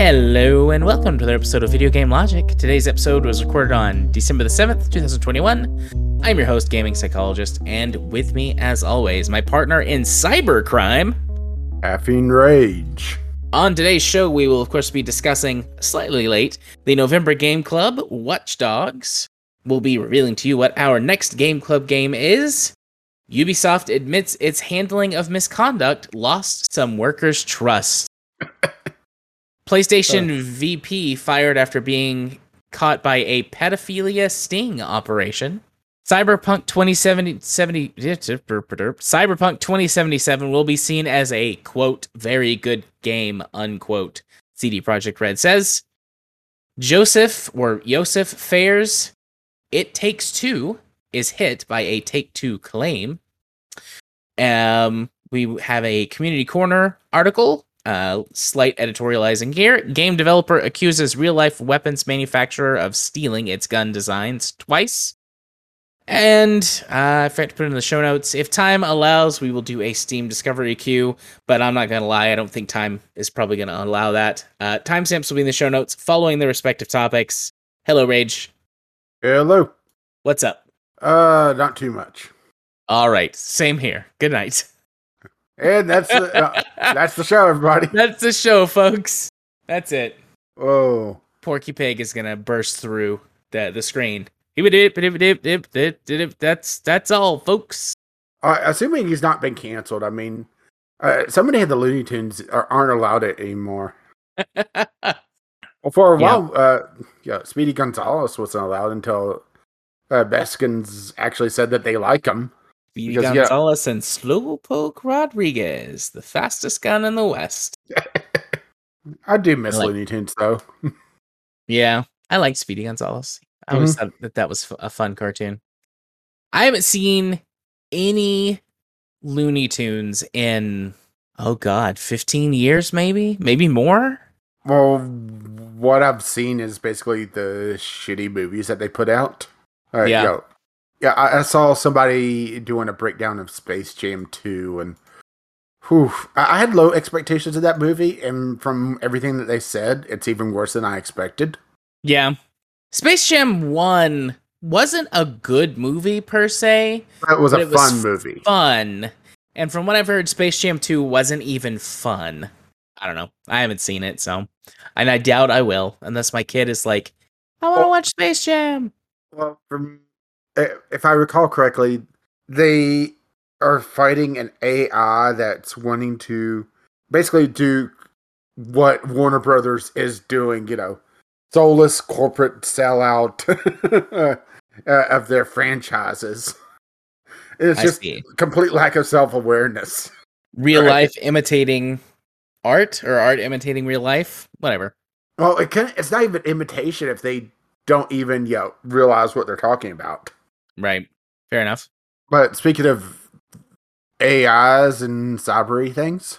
Hello and welcome to another episode of Video Game Logic. Today's episode was recorded on December the 7th, 2021. I'm your host, gaming psychologist, and with me, as always, my partner in cybercrime. Caffeine Rage. On today's show, we will, of course, be discussing, slightly late, the November Game Club Watch Dogs. We'll be revealing to you what our next Game Club game is. Ubisoft admits its handling of misconduct lost some workers' trust. PlayStation oh. VP fired after being caught by a pedophilia sting operation. Cyberpunk 2070, Cyberpunk 2077 will be seen as a quote very good game unquote. CD Projekt Red says. Joseph or Joseph Fares, It Takes Two is hit by a Take Two claim. Um, we have a community corner article uh, slight editorializing here. Game developer accuses real life weapons manufacturer of stealing its gun designs twice. And uh, I forgot to put it in the show notes. If time allows, we will do a Steam Discovery queue, but I'm not going to lie, I don't think time is probably going to allow that. Uh, timestamps will be in the show notes following the respective topics. Hello, Rage. Hello. What's up? Uh, not too much. All right. Same here. Good night. And that's the, uh, that's the show, everybody. That's the show, folks. That's it. Oh, Porky Pig is gonna burst through the the screen. That's that's all, folks. uh, assuming he's not been canceled. I mean, uh, somebody had the Looney Tunes are, aren't allowed it anymore. Well, for a Yeah. while, uh, yeah, Speedy Gonzalez wasn't allowed until uh, Beskins actually said that they like him. Speedy Because, yeah. Gonzalez and Slowpoke Rodriguez, the fastest gun in the West. I do miss like- Looney Tunes though. Yeah, I like Speedy Gonzalez. I always Mm-hmm. thought that that was a fun cartoon. I haven't seen any Looney Tunes in oh god, fifteen years, maybe, maybe more. Well, what I've seen is basically the shitty movies that they put out. Uh, Yeah. yo, yeah. I, I saw somebody doing a breakdown of Space Jam 2, and whew, I, I had low expectations of that movie, and from everything that they said, it's even worse than I expected. Yeah, Space Jam One wasn't a good movie per se. It was a it was fun movie. fun. And from what I've heard, Space Jam 2 wasn't even fun. I don't know. I haven't seen it, so and I doubt I will, unless my kid is like, I want to Well- watch Space Jam. Well, from eh, if I recall correctly, they are fighting an AI that's wanting to basically do what Warner Brothers is doing. You know, soulless corporate sellout uh, of their franchises. It's I just see. complete lack of self awareness. Real Right. life imitating art or art imitating real life, whatever. Well, it can, it's not even imitation if they don't even you know, realize what they're talking about. Right. Fair enough. But speaking of AIs and cybery things,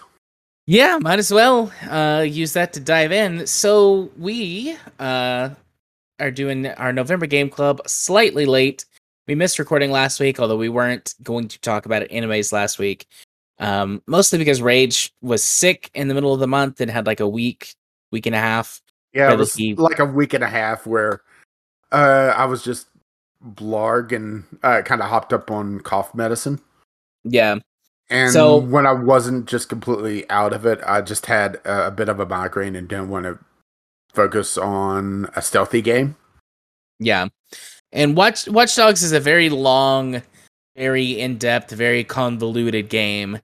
Yeah, might as well uh, use that to dive in. So we uh, are doing our November Game Club slightly late. We missed recording last week, although we weren't going to talk about animes last week. Um, mostly because Rage was sick in the middle of the month and had like a week, week and a half. yeah, it was he- like a week and a half where uh, I was just blarg and uh, kind of hopped up on cough medicine. Yeah, And So- when I wasn't just completely out of it, I just had a, a bit of a migraine and didn't want to focus on a stealthy game. yeah. And Watch Watch Dogs is a very long, very in depth, very convoluted game.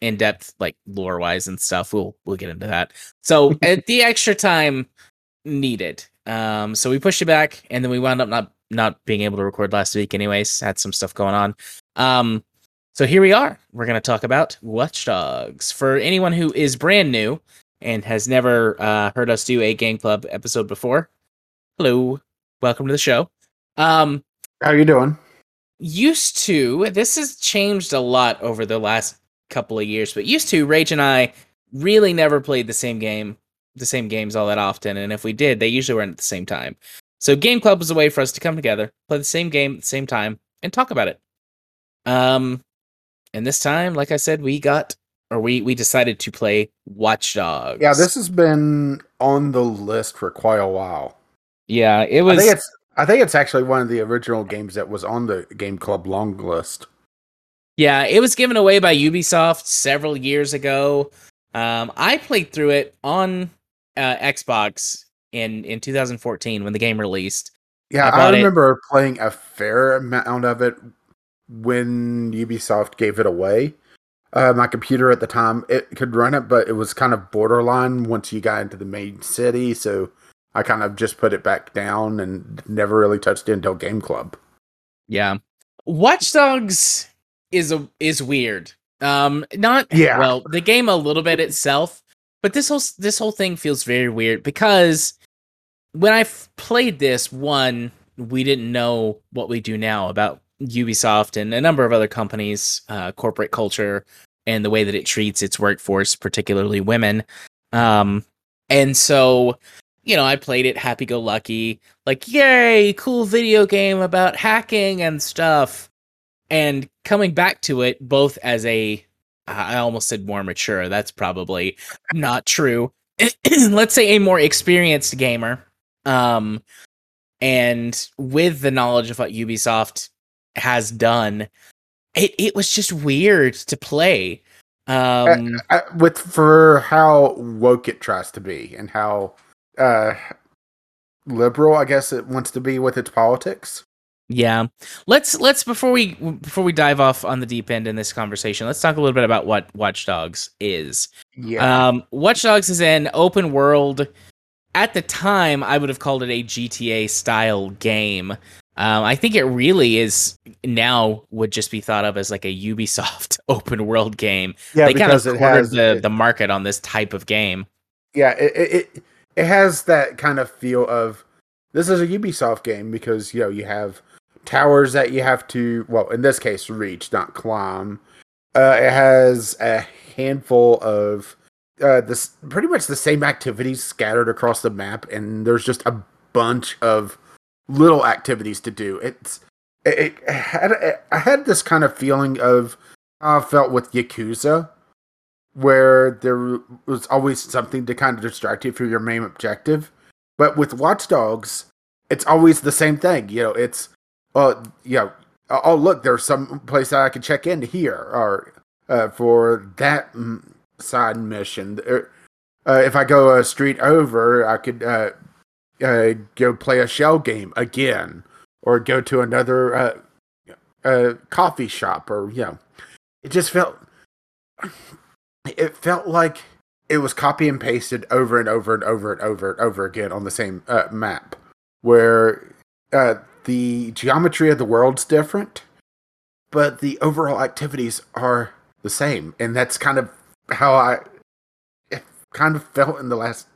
In depth, like lore wise and stuff. We'll we'll get into that. So at the extra time needed. Um, so we pushed it back, and then we wound up not not being able to record last week. Anyways, had some stuff going on. Um, so here we are. We're gonna talk about Watch Dogs. For anyone who is brand new and has never uh, heard us do a Game Club episode before, hello, welcome to the show. Um, How are you doing? used to this has changed a lot over the last couple of years but used to rage and i really never played the same game the same games all that often and if we did they usually weren't at the same time So Game Club was a way for us to come together, play the same game at the same time, and talk about it. Um, and this time, like I said, we got or we we decided to play Watch Dogs. Yeah, this has been on the list for quite a while. Yeah, it I was. think it's I think it's actually one of the original games that was on the Game Club long list. Yeah, it was given away by Ubisoft several years ago. Um, I played through it on uh, Xbox in in 2014 when the game released. Yeah, I I, bought it- remember playing a fair amount of it when Ubisoft gave it away. Uh, my computer at the time it could run it, but it was kind of borderline once you got into the main city. So I kind of just put it back down and never really touched it until Game Club. Yeah, Watch Dogs is a is weird. Um, not Yeah. Well, the game a little bit itself, but this whole this whole thing feels very weird because when I f- played this, one we didn't know what we do now about Ubisoft and a number of other companies, uh, corporate culture, and the way that it treats its workforce, particularly women. Um, and so, you know, I played it happy go lucky, like, yay, cool video game about hacking and stuff. And coming back to it, both as a, I almost said more mature, that's probably not true. Let's say a more experienced gamer. Um, and with the knowledge of what Ubisoft has done, it, it was just weird to play. Um, Uh, with for how woke it tries to be and how uh, liberal, I guess it wants to be with its politics. Yeah. Let's let's before we before we dive off on the deep end in this conversation, let's talk a little bit about what Watch Dogs is. Yeah, Um Watch Dogs is an open world at the time I would have called it a GTA style game. Um, I think it really is now would just be thought of as like a Ubisoft open world game. yeah, they kind of because it cornered has the, it- the market on this type of game. yeah, it, it it it has that kind of feel of this is a Ubisoft game because you know you have towers that you have to well in this case reach, not climb. Uh, it has a handful of uh, this pretty much the same activities scattered across the map, and there's just a bunch of little activities to do. It's it, it had I had this kind of feeling of how I felt with Yakuza, where there was always something to kind of distract you from your main objective. But with Watch Dogs, it's always the same thing. You know, it's uh, you know, oh look, there's some place that I can check in here, or uh, for that side mission. Uh, if I go a street over, I could uh, go play a shell game again, or go to another uh, uh, coffee shop, or you know, it just felt it felt like it was copy and pasted over and over and over and over and over again on the same uh, map, where uh, the geometry of the world's different, but the overall activities are the same, and that's kind of how I kind of felt in the last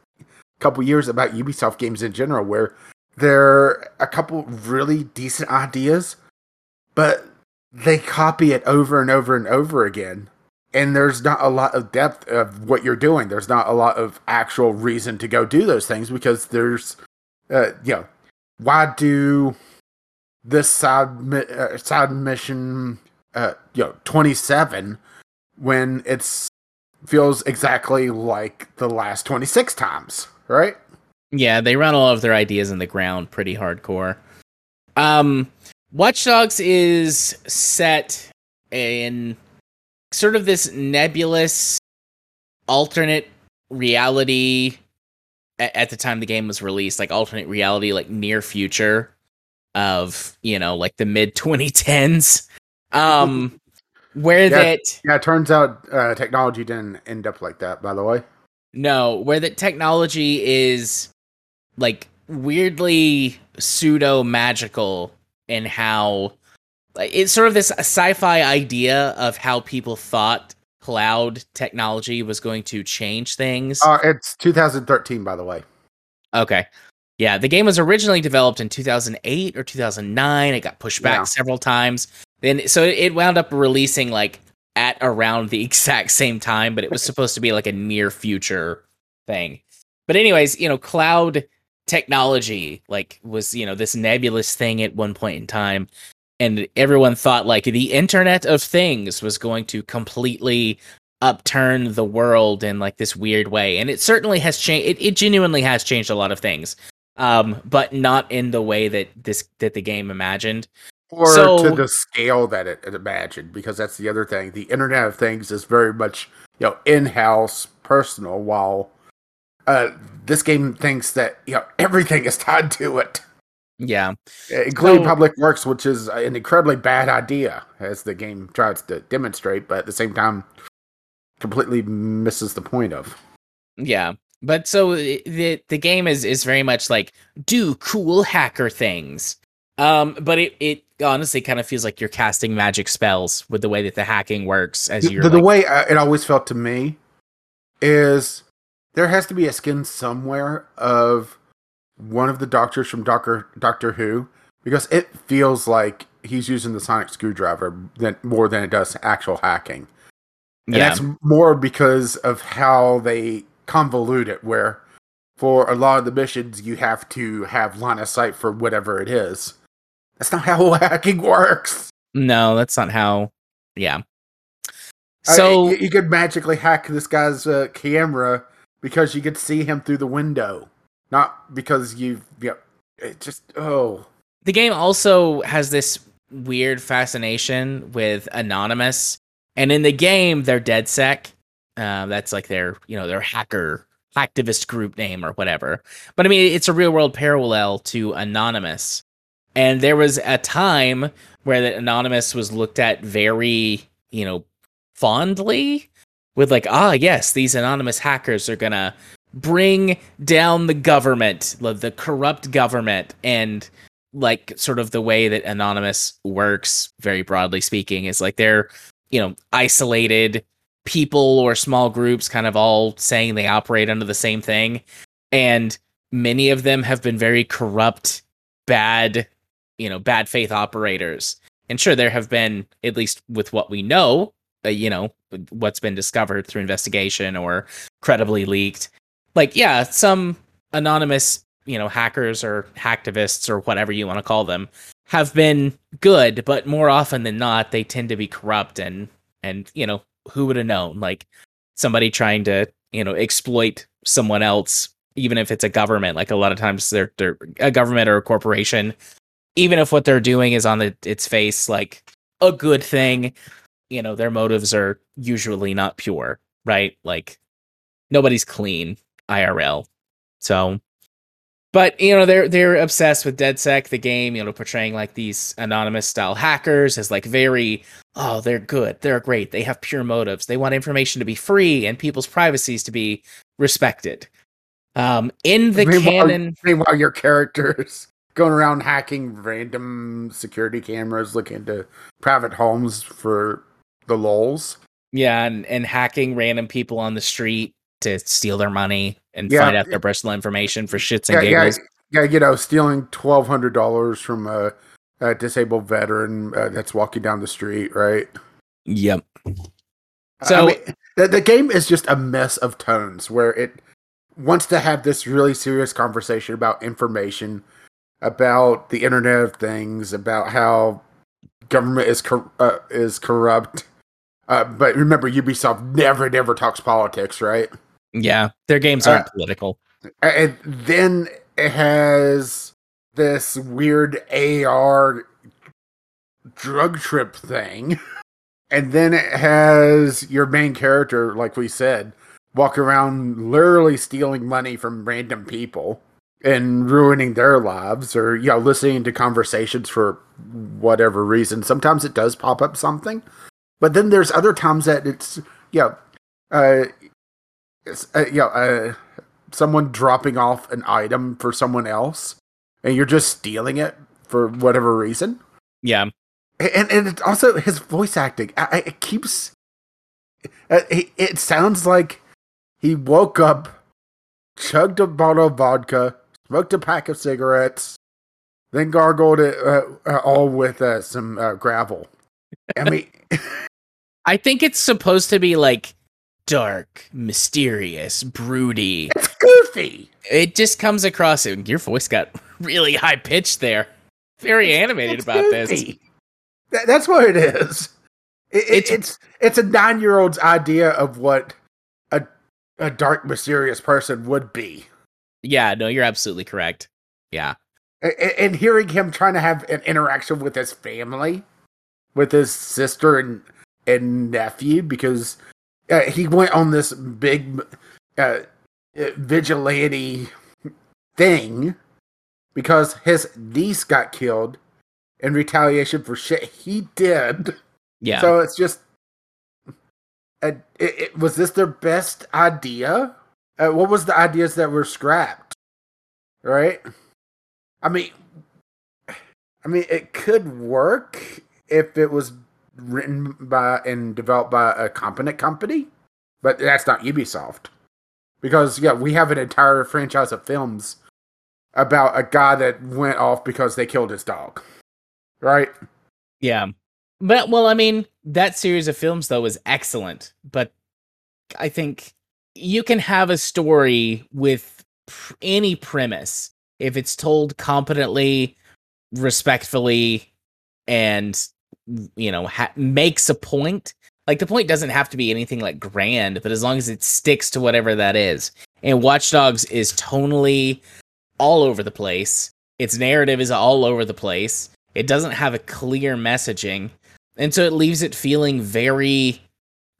couple years about Ubisoft games in general, where there are a couple really decent ideas, but they copy it over and over and over again. And there's not a lot of depth of what you're doing. There's not a lot of actual reason to go do those things because there's, uh, you know, why do this side uh, side mission, uh, you know, 27 when it's feels exactly like the last 26 times, right? Yeah, they run all of their ideas in the ground pretty hardcore. Um, Watch Dogs is set in sort of this nebulous alternate reality at the time the game was released, like alternate reality, like near future of, you know, like the mid 2010s. Um, where Yeah. that Yeah, it turns out uh, technology didn't end up like that, by the way. No, where the technology is like weirdly pseudo magical in how it's sort of this sci-fi idea of how people thought cloud technology was going to change things. Uh, it's 2013, by the way. Okay. Yeah, the game was originally developed in 2008 or 2009. It got pushed back Yeah. several times. Then so it wound up releasing like at around the exact same time, but it was supposed to be like a near future thing. But anyways, you know, cloud technology like was you know this nebulous thing at one point in time and everyone thought like the internet of things was going to completely upturn the world in like this weird way and it certainly has changed it, it genuinely has changed a lot of things um but not in the way that this that the game imagined or So- to the scale that it, it imagined because that's the other thing the internet of things is very much you know in-house personal while uh this game thinks that you know everything is tied to it. Yeah. Including So- public works which is an incredibly bad idea as the game tries to demonstrate but at the same time completely misses the point of. Yeah, but so i- the the game is is very much like do cool hacker things. Um, but it it honestly kind of feels like you're casting magic spells with the way that the hacking works as you're the, the like, way uh, it always felt to me is there has to be a skin somewhere of one of the doctors from Doctor Doctor Who because it feels like he's using the sonic screwdriver than more than it does actual hacking. And yeah, that's more because of how they convolute it where for a lot of the missions you have to have line of sight for whatever it is. That's not how hacking works. no, that's not how. Yeah. I- So you, could magically hack this guy's uh, camera because you could see him through the window, not because you. Yeah, it just oh the game also has this weird fascination with anonymous and in the game they're DedSec uh, that's like their you know their hacker activist group name or whatever but i mean it's a real world parallel to anonymous and there was a time where that anonymous was looked at very you know fondly with like ah yes these anonymous hackers are gonna bring down the government the the corrupt government. And like sort of the way that anonymous works very broadly speaking is like they're you know isolated people or small groups kind of all saying they operate under the same thing. And many of them have been very corrupt bad you know bad faith operators. And sure there have been at least with what we know uh, you know what's been discovered through investigation or credibly leaked like yeah some anonymous you know hackers or hacktivists or whatever you want to call them have been good but more often than not they tend to be corrupt and and you know who would have known? Like somebody trying to you know exploit someone else even if it's a government like a lot of times they're they're a government or a corporation even if what they're doing is on the, its face like a good thing you know their motives are usually not pure right like nobody's clean irl so but you know they're they're obsessed with DedSec, the game. You know, portraying like these anonymous style hackers as like very oh they're good, they're great, they have pure motives. They want information to be free and people's privacies to be respected. Um, in the Meanwhile- canon, Meanwhile, your characters going around hacking random security cameras, looking into private homes for the lulls. yeah, and and hacking random people on the street to steal their money and Yeah, find out their personal information for shits and yeah, giggles. yeah. yeah, You know, stealing twelve hundred dollars from a, a disabled veteran uh, that's walking down the street, right? Yep. So- I mean, the, the game is just a mess of tones where it wants to have this really serious conversation about information, about the Internet of Things, about how government is cor- uh, is corrupt. Uh, but remember, Ubisoft never, never talks politics, right? Yeah, their games Uh, aren't political. And then it has this weird AR drug trip thing. And then it has your main character, like we said, walk around literally stealing money from random people and ruining their lives or, you know, listening to conversations for whatever reason. Sometimes it does pop up something. But then there's other times that it's, you know, uh, it's, uh, you know, uh, someone dropping off an item for someone else and you're just stealing it for whatever reason Yeah, and and it's also his voice acting I, I- it keeps uh, it, it sounds like he woke up chugged a bottle of vodka smoked a pack of cigarettes then gargled it uh, uh, all with uh, some uh, gravel i mean I think it's supposed to be like dark, mysterious, broody. It's goofy. It just comes across. And your voice got really high pitched there. Very animated It's about this. goofy. That- that's what it is. It- It's- it's it's a nine year old's idea of what a a dark, mysterious person would be. Yeah, no, you're absolutely correct. Yeah. A- a- and hearing him trying to have an interaction with his family, with his sister and and nephew, because uh, he went on this big uh, uh, vigilante thing because his niece got killed in retaliation for shit he did. Yeah. So it's just, uh, it, it, was this their best idea? Uh, what was the ideas that were scrapped? Right? I mean, I mean, it could work if it was written by and developed by a competent company, but that's not Ubisoft. Because yeah, we have an entire franchise of films about a guy that went off because they killed his dog. Right? Yeah. But well, I mean, that series of films though was excellent, but I think you can have a story with pr- any premise if it's told competently, respectfully, and you know, ha- makes a point. Like the point doesn't have to be anything like grand, but as long as it sticks to whatever that is. And Watch Dogs is tonally all over the place. Its narrative is all over the place. It doesn't have a clear messaging. And so it leaves it feeling very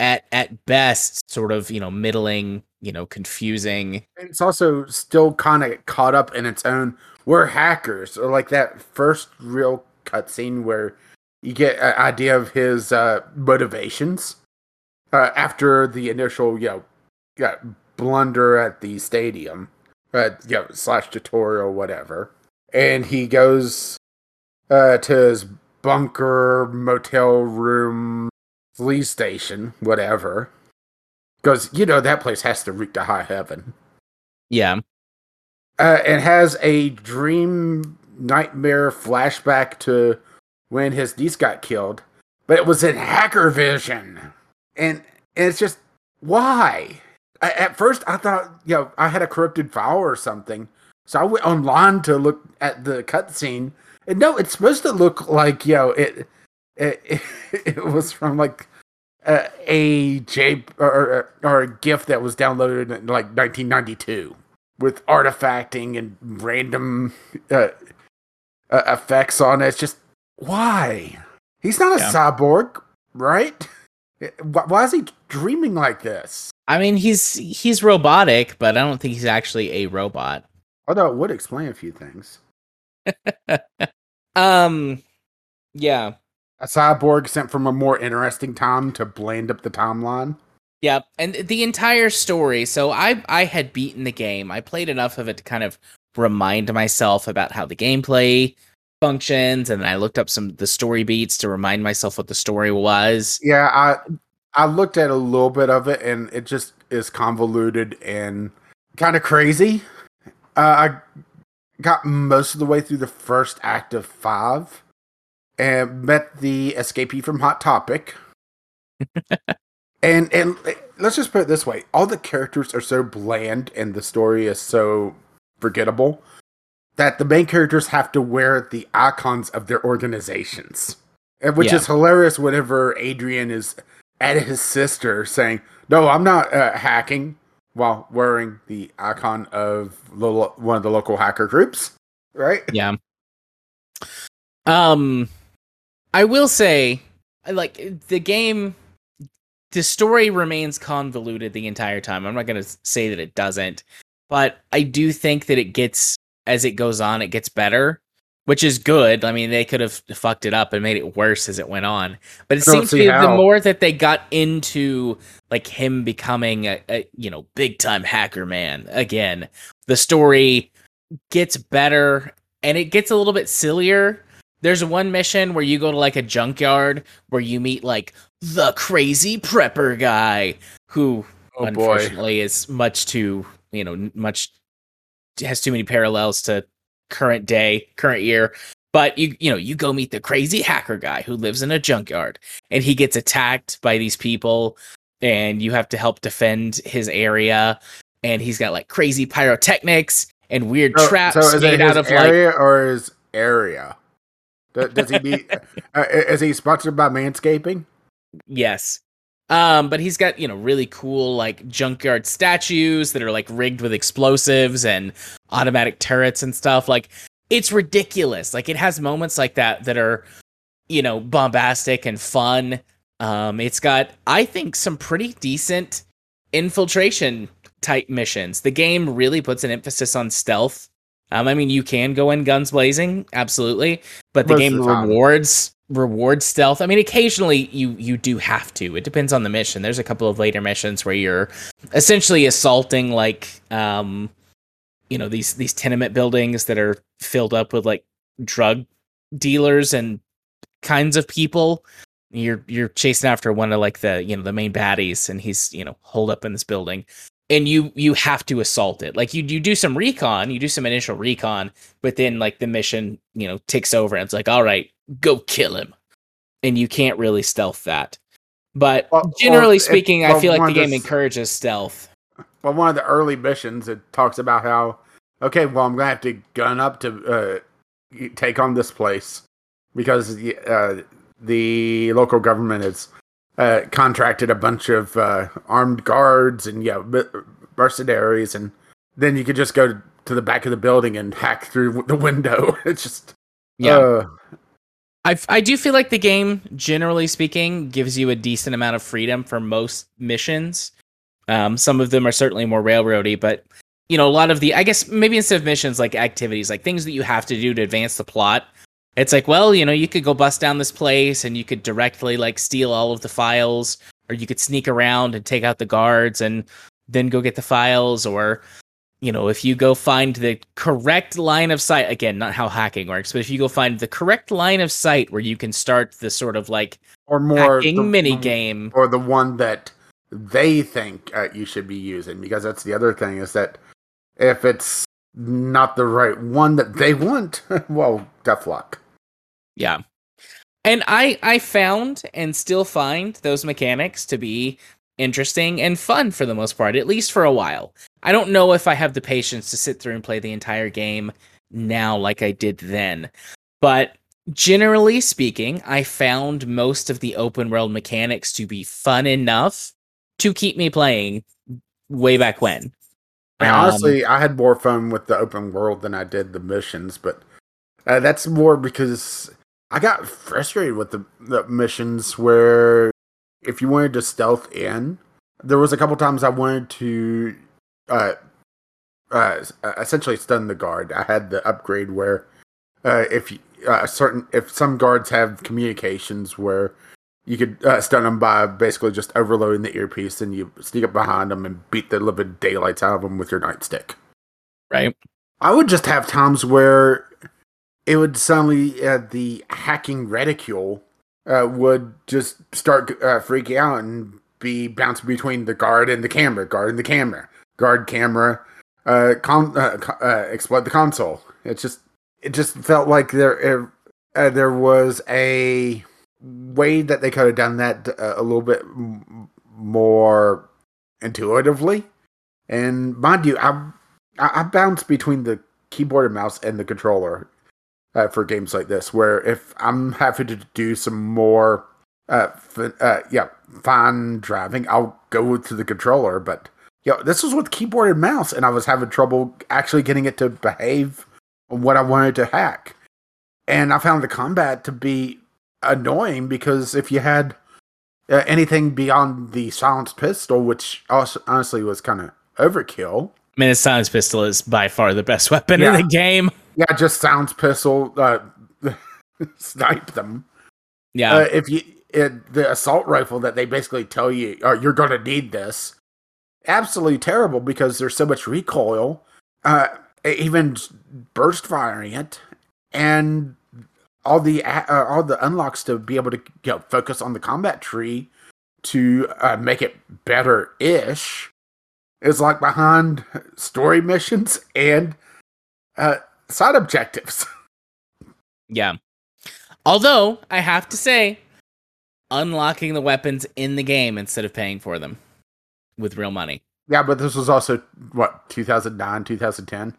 at at best sort of, you know, middling, you know, confusing. It's also still kind of caught up in its own. We're hackers, or like that first real cutscene where you get an idea of his uh, motivations uh, after the initial, you know, blunder at the stadium, uh, you know, slash tutorial, whatever. And he goes uh, to his bunker, motel room, police station, whatever. Because, you know, that place has to reach to high heaven. Yeah. Uh, and has a dream nightmare flashback to when his niece got killed, but it was in hacker vision. And, and it's just, why? I, at first, I thought, you know, I had a corrupted file or something. So I went online to look at the cutscene. And no, it's supposed to look like, you know, it, it, it, was from like uh, a J or, or, a GIF that was downloaded in like 1992 with artifacting and random uh, uh, effects on it. It's just why? He's not a Yeah. cyborg, right? Why is he dreaming like this? I mean, he's he's robotic, but I don't think he's actually a robot. Although it would explain a few things. Um yeah. A cyborg sent from a more interesting time to bland up the timeline. Yeah, and the entire story. So I I had beaten the game. I played enough of it to kind of remind myself about how the gameplay functions, and then I looked up some the story beats to remind myself what the story was. Yeah, I I looked at a little bit of it and it just is convoluted and kind of crazy. Uh, I got most of the way through the first act of five and met the escapee from Hot Topic. and and let's just put it this way: all the characters are so bland and the story is so forgettable that the main characters have to wear the icons of their organizations. Which Yeah. is hilarious whenever Adrian is at his sister saying, No, I'm not uh, hacking, while wearing the icon of lo- one of the local hacker groups. Right? Yeah. Um I will say like the game the story remains convoluted the entire time. I'm not going to say that it doesn't, but I do think that it gets as it goes on it gets better, which is good. I mean, they could have fucked it up and made it worse as it went on. But it seems to be the more that they got into like him becoming a, a you know, big time hacker man again, the story gets better and it gets a little bit sillier. There's one mission where you go to like a junkyard where you meet like the crazy prepper guy who Oh boy. unfortunately is much too, you know, much has too many parallels to current day, current year. But you you know, you go meet the crazy hacker guy who lives in a junkyard and he gets attacked by these people and you have to help defend his area. And he's got like crazy pyrotechnics and weird So- traps so is made out of like area or his area? Does, he be? uh, is he sponsored by Manscaping? Yes. Um, but he's got, you know, really cool like junkyard statues that are like rigged with explosives and automatic turrets and stuff. Like it's ridiculous. Like it has moments like that that are, you know, bombastic and fun. Um, it's got, I think, some pretty decent infiltration type missions. The game really puts an emphasis on stealth. Um, I mean, you can go in guns blazing, absolutely, but the Most game the rewards rewards stealth. I mean, occasionally you you do have to. It depends on the mission. There's a couple of later missions where you're essentially assaulting like um, you know these these tenement buildings that are filled up with like drug dealers and kinds of people. You're you're chasing after one of like the you know the main baddies, and he's you know holed up in this building and you you have to assault it. Like you you do some recon you do some initial recon but then like the mission you know takes over and it's like all right go kill him. And you can't really stealth that. But Well- generally well, it- speaking i feel like the game the- encourages stealth. Well, one of the early missions it talks about how okay, well, I'm gonna have to gun up to uh, take on this place because the, uh, the local government has uh, contracted a bunch of uh, armed guards and yeah, mercenaries, and then you could just go to the back of the building and hack through the window. It's just yeah uh, I, I do feel like the game, generally speaking, gives you a decent amount of freedom for most missions. Um, some of them are certainly more railroady, but you know, a lot of the, I guess maybe instead of missions, like activities, like things that you have to do to advance the plot. It's like, well, you know, you could go bust down this place and you could directly like steal all of the files, or you could sneak around and take out the guards and then go get the files, or you know, if you go find the correct line of sight, again, not how hacking works, but if you go find the correct line of sight where you can start the sort of like or more hacking the- mini game. or the one that they think uh, you should be using because that's the other thing is that if it's not the right one that they want well tough luck Yeah. And I I found and still find those mechanics to be interesting and fun for the most part, at least for a while. I don't know if I have the patience to sit through and play the entire game now like I did then. But generally speaking, I found most of the open world mechanics to be fun enough to keep me playing way back when. I mean, Um, honestly i had more fun with the open world than i did the missions but uh, that's more because i got frustrated with the, the missions where if you wanted to stealth in there was a couple times i wanted to uh, uh, essentially stun the guard i had the upgrade where uh, if you, uh, certain if some guards have communications where you could uh, stun them by basically just overloading the earpiece and you sneak up behind them and beat the living daylights out of them with your nightstick right? I would just have times where it would suddenly uh, the hacking reticule uh, would just start uh, freaking out and be bouncing between the guard and the camera, guard and the camera, guard camera, uh, uh, uh, explode the console. It just it just felt like there uh, there was a way that they could have done that a little bit m- more intuitively. And mind you, I I, I bounce between the keyboard and mouse and the controller uh, for games like this, where if I'm having to do some more, uh, f- uh, yeah, fine driving, I'll go to the controller. But yeah, this was with keyboard and mouse, and I was having trouble actually getting it to behave on what I wanted to hack. And I found the combat to be annoying because if you had uh, anything beyond the silenced pistol, which also, honestly was kind of overkill, I mean, the silence pistol is by far the best weapon Yeah. in the game. Yeah, just sounds pistol. Uh, snipe them. Yeah. Uh, if you it, the assault rifle that they basically tell you, oh, you're going to need this. Absolutely terrible because there's so much recoil. Uh, even burst firing it, and all the uh, all the unlocks to be able to you know, focus on the combat tree to uh, make it better ish is like behind story missions and uh, side objectives. Yeah. Although I have to say, unlocking the weapons in the game instead of paying for them with real money. Yeah, but this was also what 2009, 2010.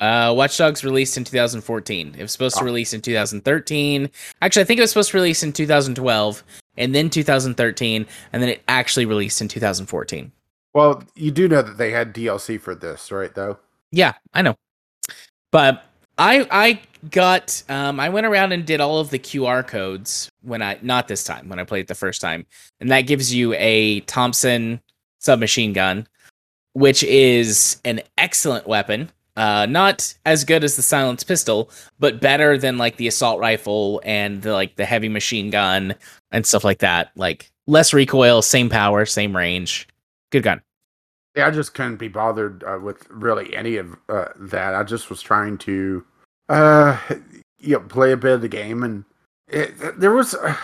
Uh, Watch Dogs released in 2014. It was supposed Oh. to release in 2013. Actually, I think it was supposed to release in 2012 and then 2013, and then it actually released in 2014. Well, you do know that they had DLC for this, right? Though. Yeah, I know. But I I got um I went around and did all of the QR codes when I not this time when I played the first time. And that gives you a Thompson submachine gun, which is an excellent weapon. Uh not as good as the silenced pistol, but better than like the assault rifle and the like the heavy machine gun and stuff like that. Like less recoil, same power, same range. Good gun. Yeah, I just couldn't be bothered uh, with really any of uh, that. I just was trying to, uh, you know, play a bit of the game, and it, there was, uh,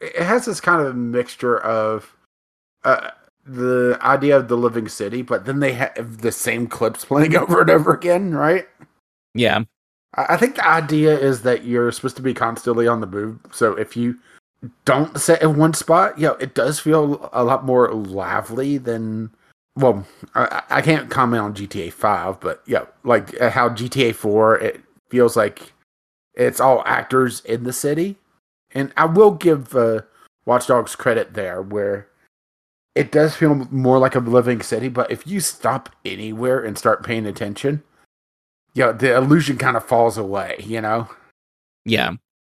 it has this kind of mixture of, uh, the idea of the living city, but then they have the same clips playing over and over again, right? Yeah. I I think the idea is that you're supposed to be constantly on the move. So if you don't sit in one spot, yeah, it does feel a lot more lively than. Well, I, I can't comment on GTA Five, but yeah, like uh, how GTA Four, it feels like it's all actors in the city, and I will give uh, Watch Dogs credit there, where it does feel more like a living city. But if you stop anywhere and start paying attention, yeah, the illusion kind of falls away, you know? Yeah.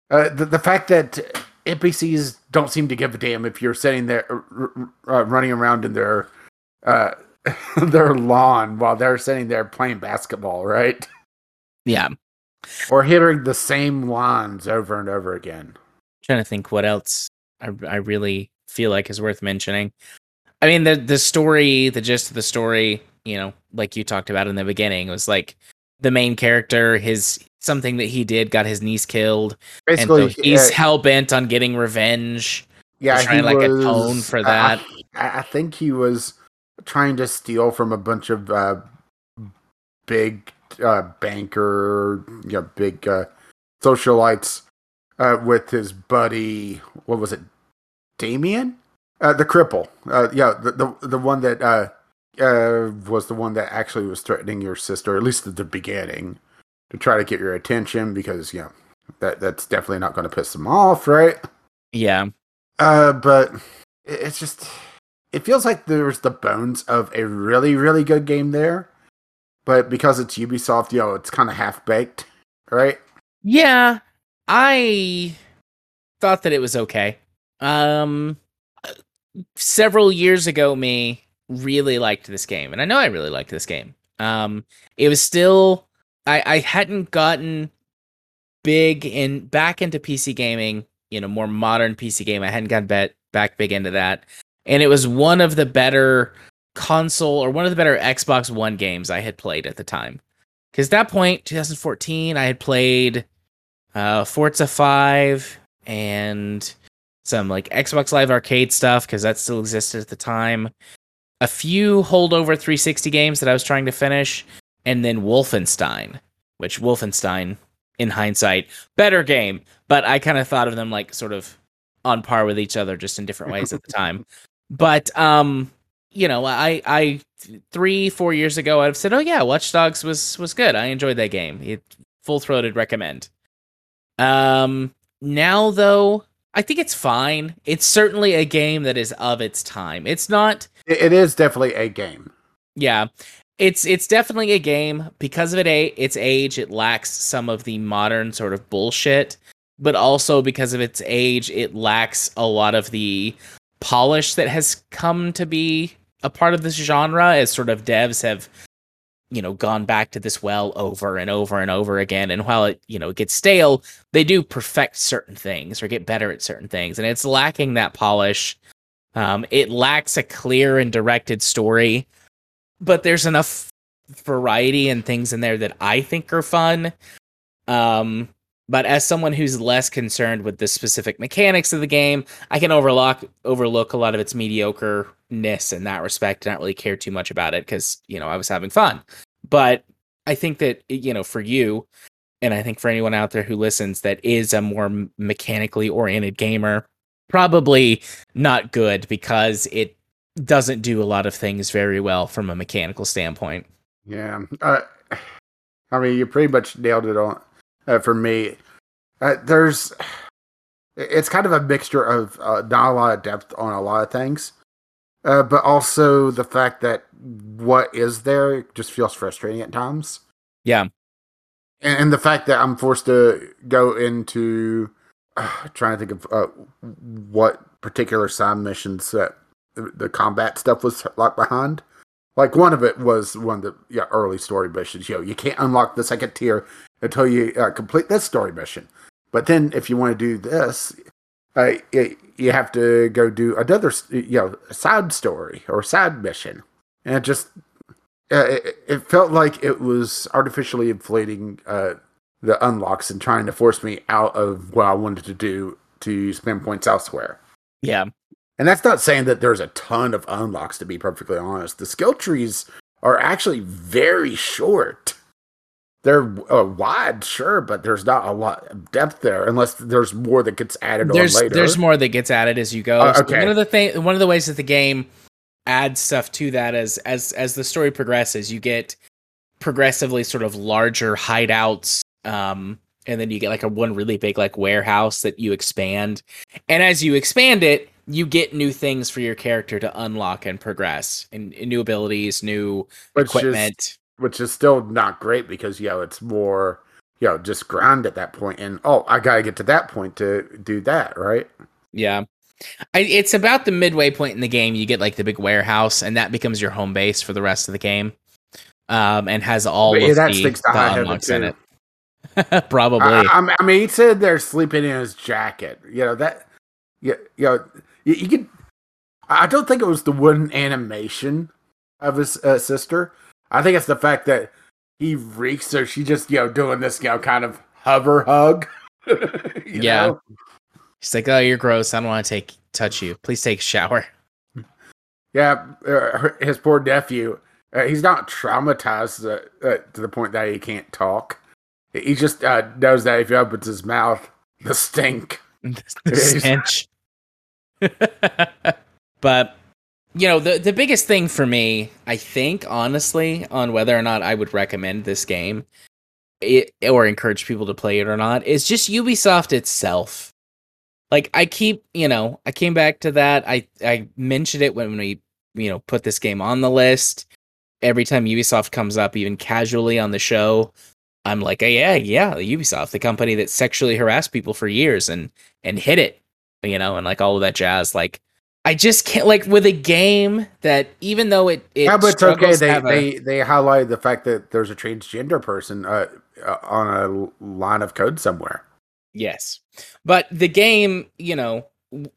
Uh, the, the fact that NPCs don't seem to give a damn if you're sitting there uh, uh, running around in their uh, their lawn while they're sitting there playing basketball, right? Yeah. Or hitting the same lines over and over again. trying to think what else I I really feel like is worth mentioning. I mean the the story, the gist of the story, you know, like you talked about in the beginning, was like the main character, his something that he did got his niece killed, Basically, and so he's uh, hell bent on getting revenge. yeah, trying to, like, atone for that. I, I think he was trying to steal from a bunch of uh, big uh, banker, you know, big uh, socialites uh, with his buddy. What was it, Damien? Uh, the cripple. Uh, yeah, the, the the one that uh, uh, was the one that actually was threatening your sister, at least at the beginning, to try to get your attention because you know that that's definitely not going to piss them off, right? Yeah. Uh, but it- it's just it feels like there's the bones of a really really good game there, but because it's Ubisoft, you know, it's kind of half baked, right? Yeah. I thought that it was okay. Um several years ago me really liked this game and I know I really liked this game. Um it was still I I hadn't gotten big in back into PC gaming, you know, more modern PC game. I hadn't gotten bet, back big into that. And it was one of the better console or one of the better Xbox One games I had played at the time. At that point, 2014, I had played uh Forza 5 and some like Xbox Live Arcade stuff because that still existed at the time. A few holdover 360 games that I was trying to finish, and then Wolfenstein, which Wolfenstein, in hindsight, better game, but I kind of thought of them like sort of on par with each other, just in different ways at the time. But um, you know, I I three four years ago I've said, oh yeah, Watch Dogs was was good. I enjoyed that game. It full throated recommend. Um, now though, I think it's fine. It's certainly a game that is of its time. It's not It, it is definitely a game. yeah. It's it's definitely a game because of it a its age it lacks some of the modern sort of bullshit, but also because of its age it lacks a lot of the polish that has come to be a part of this genre as sort of devs have you know gone back to this well over and over and over again. And while it you know gets stale they do perfect certain things or get better at certain things. And it's lacking that polish. Um, it lacks a clear and directed story but there's enough variety and things in there that i think are fun. Um, but as someone who's less concerned with the specific mechanics of the game i can overlook overlook a lot of its mediocreness in that respect not really care too much about it because you know i was having fun but i think that you know for you and i think for anyone out there who listens that is a more mechanically oriented gamer probably not good because it doesn't do a lot of things very well from a mechanical standpoint. Yeah. Uh, I mean, you pretty much nailed it on uh, for me. Uh, there's, it's kind of a mixture of uh, not a lot of depth on a lot of things, uh, but also the fact that what is there just feels frustrating at times. Yeah. And, and the fact that I'm forced to go into uh, trying to think of uh, what particular side missions that the, the combat stuff was locked behind. Like one of it was one of the yeah, early story missions. You know, you can't unlock the second tier until you uh, complete this story mission. But then, if you want to do this, uh, it, you have to go do another, you know, side story or side mission, and it just uh, it, it, felt like it was artificially inflating uh, the unlocks and trying to force me out of what I wanted to do to spend points elsewhere. Yeah, and that's not saying that there's a ton of unlocks, to be perfectly honest. The skill trees are actually very short. They're uh, wide, sure, but there's not a lot of depth there, unless there's more that gets added there's, on later. There's more that gets added as you go. Uh, so okay. one of the thing, one of the ways that the game adds stuff to that as as as the story progresses, you get progressively sort of larger hideouts um and then you get like a one really big like warehouse that you expand and as you expand it you get new things for your character to unlock and progress and, and new abilities new which equipment is, which is still not great because you know it's more you know just grind at that point and oh i gotta get to that point to do that right yeah I, it's about the midway point in the game you get like the big warehouse and that becomes your home base for the rest of the game um and has all yeah, that the, sticks to the unlocks in it probably I, I, mean, he said they're sleeping in his jacket. You know that. Yeah, you know, you, you could. I don't think it was the wooden animation of his uh, sister. I think it's the fact that he reeks, so she just you know doing this you know kind of hover hug. Yeah. know? He's like, "Oh, you're gross. I don't want to take touch you. Please take a shower." yeah. Uh, his poor nephew. Uh, he's not traumatized uh, to the point that he can't talk. He just uh, knows that if he opens his mouth, the stink. the stench. but you know, the the biggest thing for me, I think, honestly, on whether or not I would recommend this game, it, or encourage people to play it or not, is just Ubisoft itself. Like I keep, you know, I came back to that. I I mentioned it when we, you know, put this game on the list. Every time Ubisoft comes up, even casually on the show, I'm like, oh, yeah, yeah, Ubisoft, the company that sexually harassed people for years and and hit it, you know, and like all of that jazz. Like, I just can't like with a game that even though it, it yeah, but it's okay. struggles They a- they they highlight the fact that there's a transgender person uh, uh, on a line of code somewhere. Yes. But the game, you know,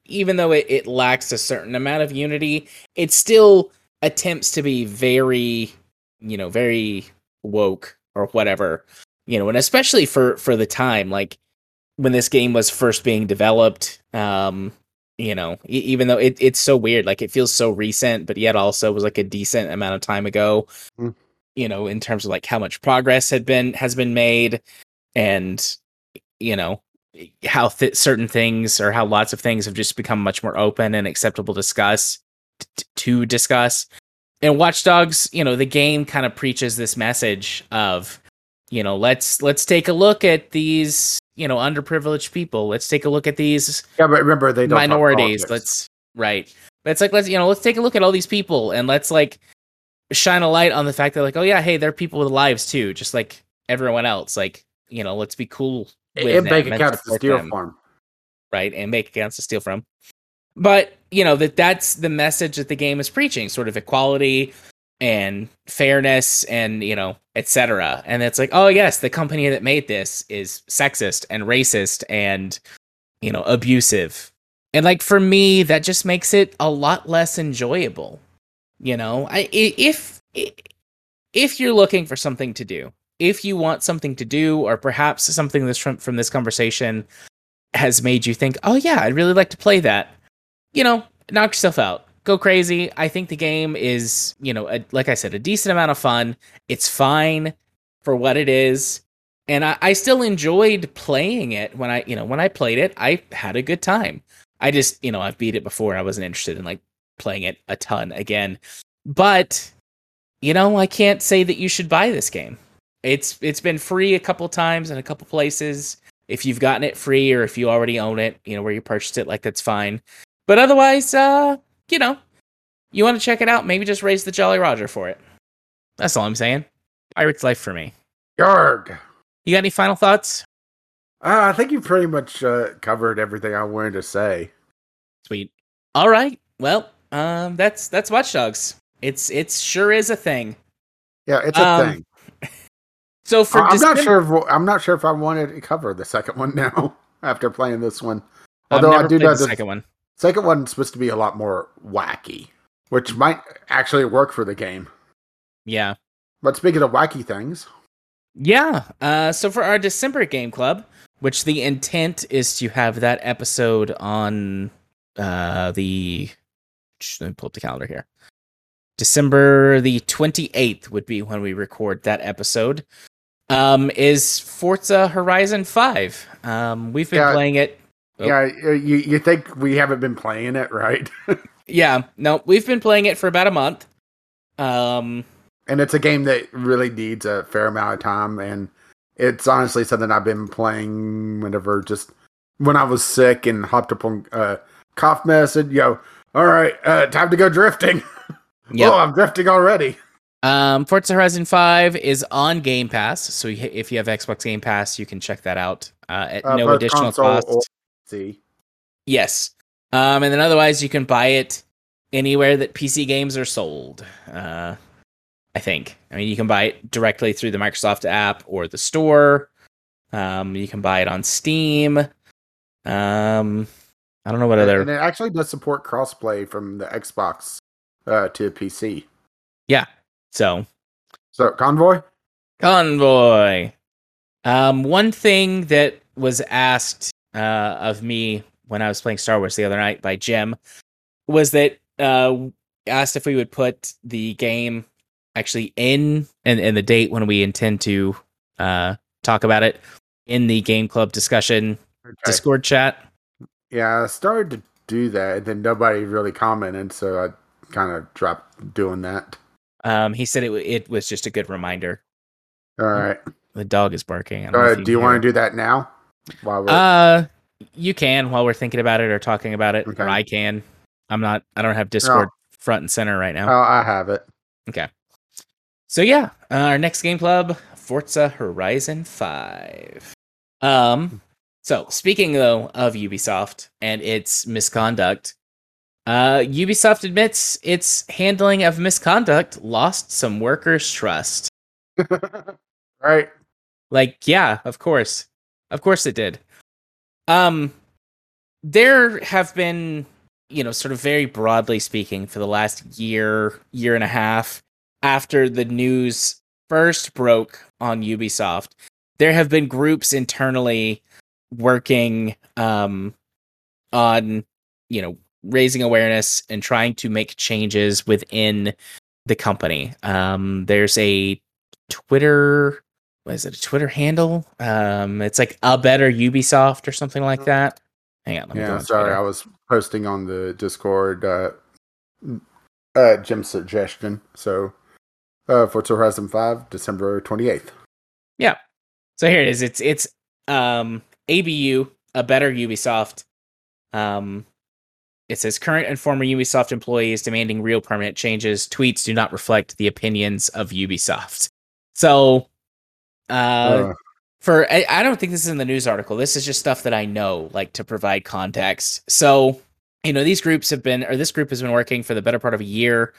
even though it, it lacks a certain amount of unity, it still attempts to be very, you know, very woke or whatever. You know, and especially for for the time, like when this game was first being developed, um, you know, e- even though it, it's so weird, like it feels so recent, but yet also was like a decent amount of time ago. Mm. You know, in terms of like how much progress had been has been made, and you know how th- certain things or how lots of things have just become much more open and acceptable to discuss t- to discuss and watch dogs you know the game kind of preaches this message of you know let's let's take a look at these you know underprivileged people. Let's take a look at these Yeah, but remember they don't minorities. let's right. But it's like let's you know let's take a look at all these people and let's like shine a light on the fact that like oh yeah hey they're people with lives too just like everyone else. Like you know let's be cool with and and accounts to steal them, from. right and make accounts to steal from. But you know that that's the message that the game is preaching sort of equality and fairness and you know etc and it's like oh yes the company that made this is sexist and racist and you know abusive. And like for me that just makes it a lot less enjoyable you know? I if if you're looking for something to do if you want something to do or perhaps something this from, from this conversation has made you think oh yeah i'd really like to play that you know knock yourself out go crazy i think the game is you know a, like i said a decent amount of fun it's fine for what it is and I, I still enjoyed playing it when i you know when i played it i had a good time I just, you know, I've beat it before. I wasn't interested in like playing it a ton again. But you know, I can't say that you should buy this game. It's it's been free a couple times in a couple places. If you've gotten it free or if you already own it, you know, where you purchased it, like that's fine. But otherwise, uh, you know, you want to check it out, maybe just raise the Jolly Roger for it. That's all I'm saying. Pirate's life for me. Yarg. You got any final thoughts? Uh, I think you pretty much uh, covered everything I wanted to say. Sweet. All right. Well, um, that's that's Watch Dogs. It's it's sure is a thing. Yeah, it's a Um, thing. So for I- I'm not sure. If, I'm not sure if I wanted to cover the second one now after playing this one. Although I do know the the second one. Second one's supposed to be a lot more wacky, which might actually work for the game. Yeah. But speaking of wacky things, Yeah. Uh, so for our December game club, which the intent is to have that episode on uh, the. Let me pull up the calendar here. December the 28th would be when we record that episode. Um, is Forza Horizon 5. Um, we've been Yeah. playing it. Oh. yeah, you you think we haven't been playing it, right? Yeah, no, we've been playing it for about a month. Um, and it's a game that really needs a fair amount of time, and it's honestly something I've been playing whenever just when I was sick and hopped up on uh, cough medicine. Yo, all right, uh, time to go drifting. yeah. Oh, I'm drifting already. Um, Forza Horizon 5 is on Game Pass, so if you have Xbox Game Pass, you can check that out uh, at Uh, no additional cost. PC. Yes. Um, and then otherwise, you can buy it anywhere that PC games are sold. Uh, I think. I mean, you can buy it directly through the Microsoft app or the store. Um, you can buy it on Steam. Um, I don't know what And- other. And it actually does support crossplay from the Xbox uh, to PC. Yeah. So So Convoy. Convoy. Um, one thing that was asked uh, of me when I was playing Star Wars the other night by Jim was that uh, asked if we would put the game actually in and, and the date when we intend to uh, talk about it in the game club discussion Okay. Discord chat. Yeah, I started to do that, and then nobody really commented, so I kind of dropped doing that. Um, he said it it was just a good reminder. All right. The dog is barking. Uh, do you want to do that now? While we're Uh, you can while we're thinking about it or talking about it, Okay. or I can. I'm not. I don't have Discord front and center right now. oh, I have it. Okay. So yeah, uh, our next game club, Forza Horizon Five. Um. So speaking though of Ubisoft and its misconduct, uh, Ubisoft admits its handling of misconduct lost some workers' trust. right. Like, yeah, of course. Of course it did. Um there have been, you know, sort of very broadly speaking for the last year, year and a half after the news first broke on Ubisoft, there have been groups internally working um on, you know, raising awareness and trying to make changes within the company. Um there's a Twitter what is it a Twitter handle? Um, it's like a better Ubisoft or something like that. Hang on, let me Yeah, on sorry, Twitter. I was posting on the Discord uh, uh, Jim's suggestion. So, uh, Forza Horizon 5, December 28th. Yeah. So here it is. It's it's um ABU, a better Ubisoft. Um, it says current and former Ubisoft employees demanding real permanent changes. Tweets do not reflect the opinions of Ubisoft. So, uh, Uh, for I, I don't think this is in the news article. This is just stuff that I know, like to provide context. So, you know, these groups have been, or this group has been working for the better part of a year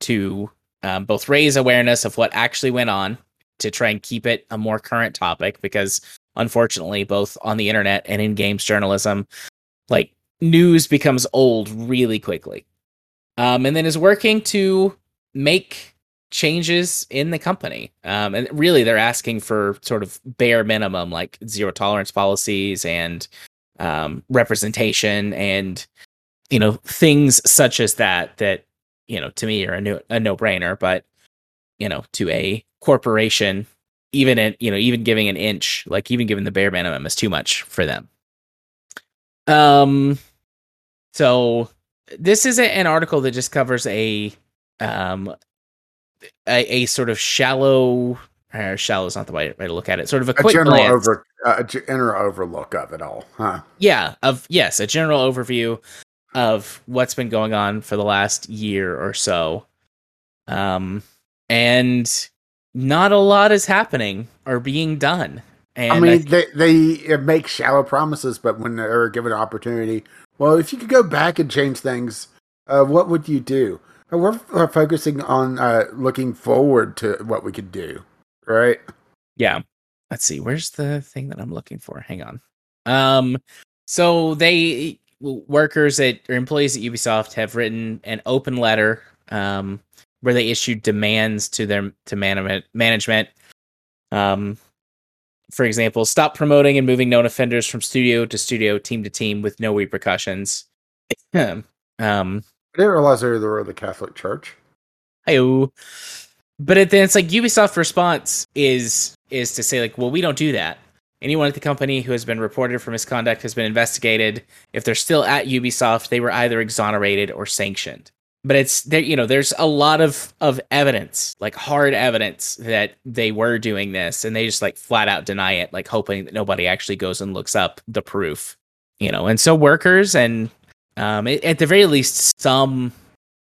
to um, both raise awareness of what actually went on, to try and keep it a more current topic, because unfortunately, both on the internet and in games journalism, like news becomes old really quickly. Um, and then is working to make changes in the company. Um, and really, they're asking for sort of bare minimum, like zero tolerance policies and um, representation, and you know things such as that. That you know to me are a no a no brainer, but you know to a corporation, even at you know even giving an inch, like even giving the bare minimum, is too much for them. Um. So this is a, an article that just covers a um a, a sort of shallow uh, shallow is not the way, way to look at it. Sort of a A general glance. over uh, a general overlook of it all, huh? yeah of yes a general overview of what's been going on for the last year or so um and not a lot is happening or being done and I mean, they they uh, make shallow promises, but when they're given an opportunity, well, if you could go back and change things, uh, what would you do? We're uh, focusing on uh, looking forward to what we could do, right? yeah. Let's see. Where's the thing that i'm looking for? Hang on. Um so they workers at or employees at ubisoft have written an open letter um where they issued demands to their to management management. Um for example stop promoting and moving known offenders from studio to studio team to team with no repercussions. Um Didn't realize they were the Catholic Church. Hi-yo. But then it's like Ubisoft response is is to say like, well, we don't do that. Anyone at the company who has been reported for misconduct has been investigated. If they're still at Ubisoft, they were either exonerated or sanctioned. But it's there, you know, there's a lot of of evidence, like hard evidence that they were doing this, and they just like flat out deny it, like hoping that nobody actually goes and looks up the proof, you know. And so workers and um, at at the very least, some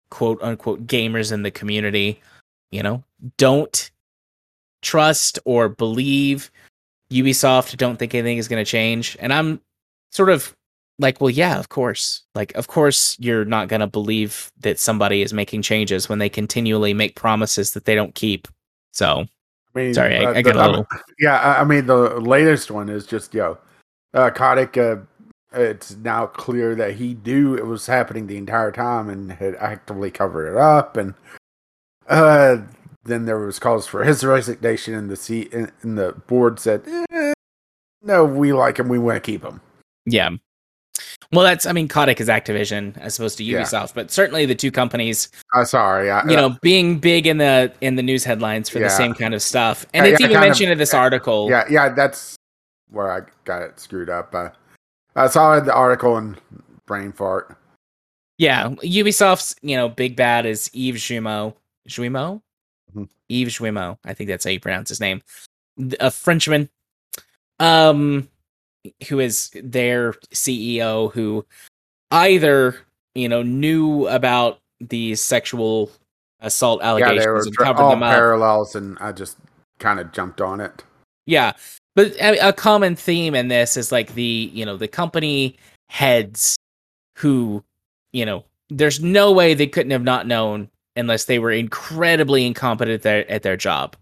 quote unquote gamers in the community, you know, don't trust or believe Ubisoft, don't think anything is going to change. And I'm sort of like, well, yeah, of course. Like, of course, you're not going to believe that somebody is making changes when they continually make promises that they don't keep. So, I mean, sorry, I, uh, I get a the- little. Yeah, I I mean the latest one is just yo, uh, Kotick. Uh, it's now clear that he knew it was happening the entire time and had actively covered it up. And uh, then there was calls for his resignation, and the seat and, and the board said, eh, "No, we like him. We want to keep him." Yeah. Well, that's, I mean, Kotick is Activision as opposed to Yeah. Ubisoft, but certainly the two companies Uh, sorry, I, you know, being big in the in the news headlines for the same kind of stuff. And Yeah, it's yeah, even kind of- mentioned in this article. yeah, yeah, that's where I got it screwed up. Uh, I saw the article and brain fart. Yeah, Ubisoft's, you know, big bad is Yves Jumeau. Jumeau? Mhm. Yves Jumeau. I think that's how you pronounce his name. A Frenchman. Um who is their CEO who either, you know, knew about these sexual assault Yeah, allegations they were and covered all them up. parallels, and I just kind of jumped on it. Yeah, but a, common theme in this is like the you know the company heads who you know there's no way they couldn't have not known unless they were incredibly incompetent at their, at their job.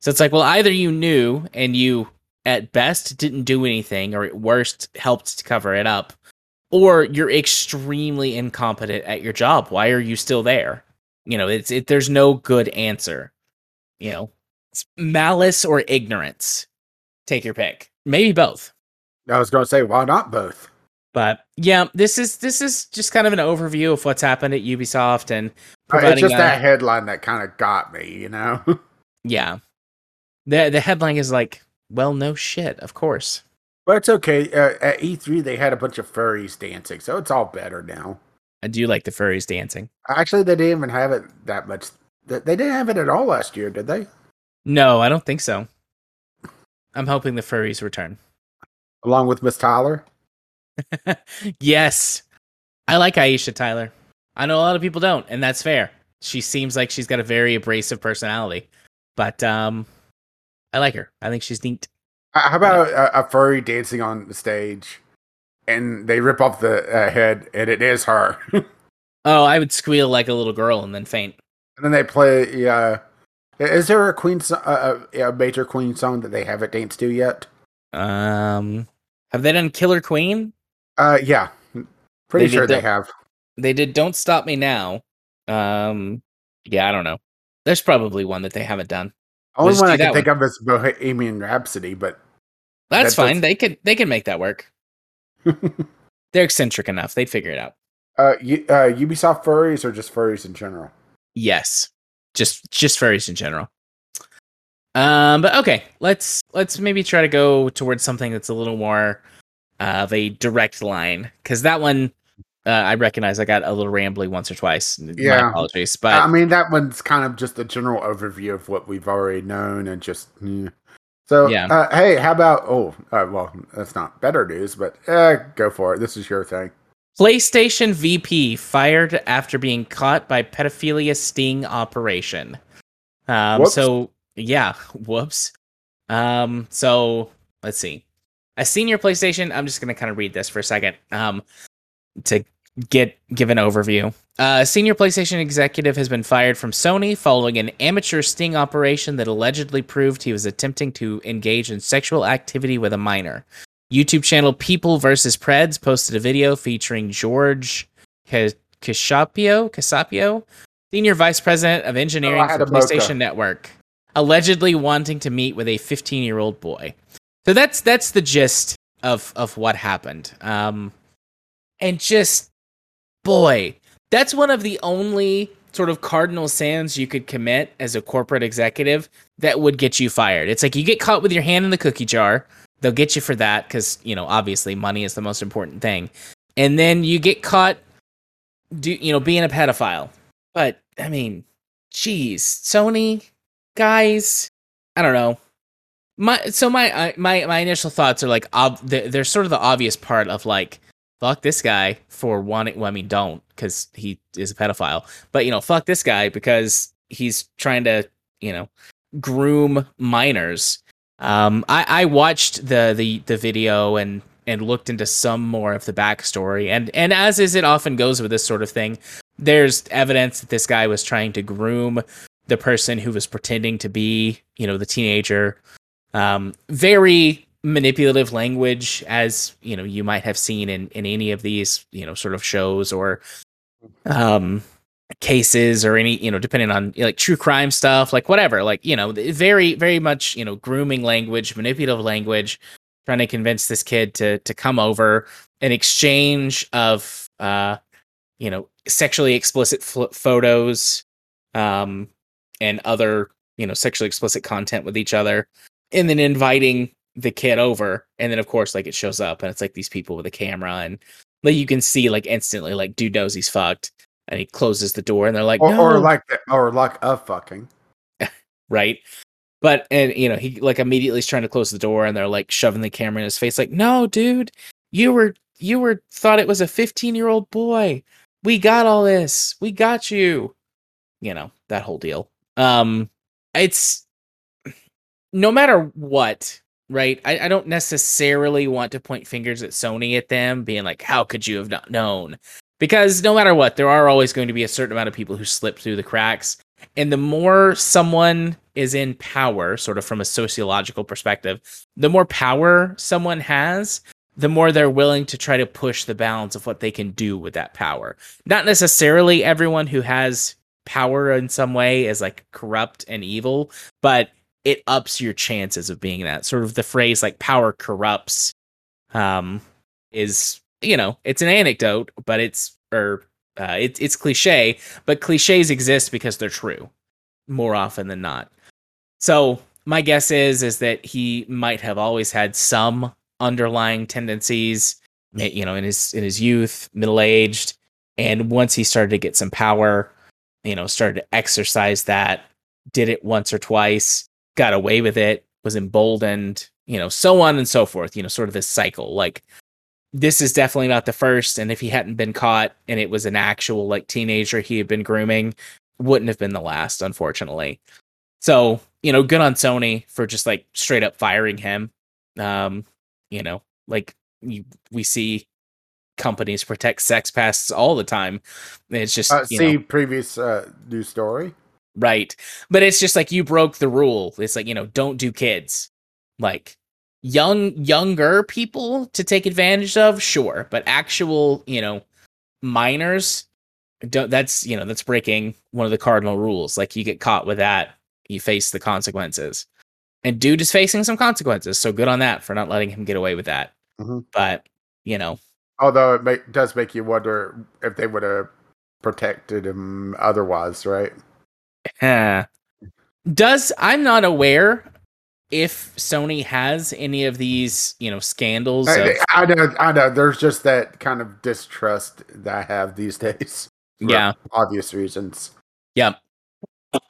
So it's like, well, either you knew and you at best didn't do anything, or at worst helped to cover it up, or you're extremely incompetent at your job. Why are you still there? You know, it's it. There's no good answer. You know, it's malice or ignorance. Take your pick. Maybe both. I was going to say, why not both? But yeah, this is this is just kind of an overview of what's happened at Ubisoft and Uh, It's just a- that headline that kind of got me, you know. yeah. The the headline is like, well, no shit, of course. but it's okay. Uh, at E3, they had a bunch of furries dancing, so it's all better now. I do like the furries dancing. Actually, they didn't even have it that much. They didn't have it at all last year, did they? No, I don't think so. I'm hoping the furries return. Along with Miss Tyler. yes. I like Aisha Tyler. I know a lot of people don't, and that's fair. She seems like she's got a very abrasive personality. But um I like her. I think she's neat. Uh, How about a, a furry dancing on the stage, and they rip off the uh, head, and it is her. Oh, I would squeal like a little girl and then faint. And then they play. Uh, is there a Queen, so- uh, a, major Queen song that they haven't danced to yet? Um have they done Killer Queen? Uh, yeah, pretty They sure they the- have. They did Don't Stop Me Now. Um yeah, I don't know. There's probably one that they haven't done. Only one I can think of is Bohemian Rhapsody, but That's That- fine. that's- They could they can make that work. They're eccentric enough. They'd figure it out. uh, U- uh, Ubisoft furries or just furries in general? Yes. Just just furries in general. Um but okay, let's let's maybe try to go towards something that's a little more of a direct line cuz that one Uh, I recognize I got a little rambly once or twice. My Yeah. apologies, but I mean, that one's kind of just a general overview of what we've already known, and just yeah. so. Yeah. Uh, hey, how about? Oh, uh, well, that's not better news, but uh, go for it. This is your thing. PlayStation VP fired after being caught by pedophilia sting operation. Um, so yeah, whoops. Um, so let's see. A senior PlayStation. I'm just gonna kind of read this for a second. Um, to get give an overview. Uh, a senior PlayStation executive has been fired from Sony following an amateur sting operation that allegedly proved he was attempting to engage in sexual activity with a minor. YouTube channel People vs. Preds posted a video featuring George Ca- Casapio, Casapio, senior vice president of engineering Oh, for. PlayStation Network, allegedly wanting to meet with a 15-year-old boy. So that's that's the gist of of what happened. Um, and just boy, that's one of the only sort of cardinal sins you could commit as a corporate executive that would get you fired. It's like you get caught with your hand in the cookie jar. They'll get you for that because you know obviously money is the most important thing, and then you get caught, do you know being a pedophile? But I mean, geez, Sony guys, I don't know. My so my my my initial thoughts are like ob- they're sort of the obvious part of like fuck this guy for wanting. Well, I mean, don't because he is a pedophile. But you know, fuck this guy because he's trying to you know groom minors. Um, I I watched the the the video and and looked into some more of the backstory and and as is it often goes with this sort of thing, there's evidence that this guy was trying to groom the person who was pretending to be you know the teenager. Um, very manipulative language as you know you might have seen in in any of these you know sort of shows or um cases or any you know depending on like true crime stuff like whatever like you know very very much you know grooming language manipulative language trying to convince this kid to to come over an exchange of uh you know sexually explicit fl- photos um and other you know sexually explicit content with each other and then inviting the kid over and then of course like it shows up and it's like these people with a camera and like you can see like instantly like dude knows he's fucked and he closes the door and they're like Or, no. or like the, or like a fucking. right? But and you know he like immediately is trying to close the door and they're like shoving the camera in his face like no dude. You were you were thought it was a 15 year old boy. We got all this. We got you. You know that whole deal. Um it's no matter what right? I, I don't necessarily want to point fingers at sony at them being like how could you have not known because no matter what there are always going to be a certain amount of people who slip through the cracks and the more someone is in power, sort of from a sociological perspective, the more power someone has, the more they're willing to try to push the bounds of what they can do with that power. Not necessarily everyone who has power in some way is like corrupt and evil, but it ups your chances of being that. Sort of the phrase like power corrupts um is, you know, it's an anecdote, but it's or uh, it's it's cliche, but cliches exist because they're true more often than not. So my guess is is that he might have always had some underlying tendencies, you know, in his in his youth, middle aged, and once he started to get some power, you know, started to exercise that, did it once or twice, got away with it, was emboldened, you know, so on and so forth. You know, sort of this cycle, like this is definitely not the first and if he hadn't been caught and it was an actual like teenager he had been grooming wouldn't have been the last unfortunately so you know good on sony for just like straight up firing him um you know like you, we see companies protect sex pests all the time it's just Uh, see know, previous uh, news story. Right. But it's just like you broke the rule. It's like, you know, don't do kids. Like young younger people to take advantage of, sure, but actual, you know, minors don't that's, you know, that's breaking one of the cardinal rules. Like you get caught with that, you face the consequences. And dude is facing some consequences. So good on that for not letting him get away with that. Mhm. But, you know, Although it make, does make you wonder if they would have protected him otherwise, right? Huh. Does I'm not aware if Sony has any of these, you know, scandals. I, Of, I know, I know. There's just that kind of distrust that I have these days. yeah, obvious reasons. Yep.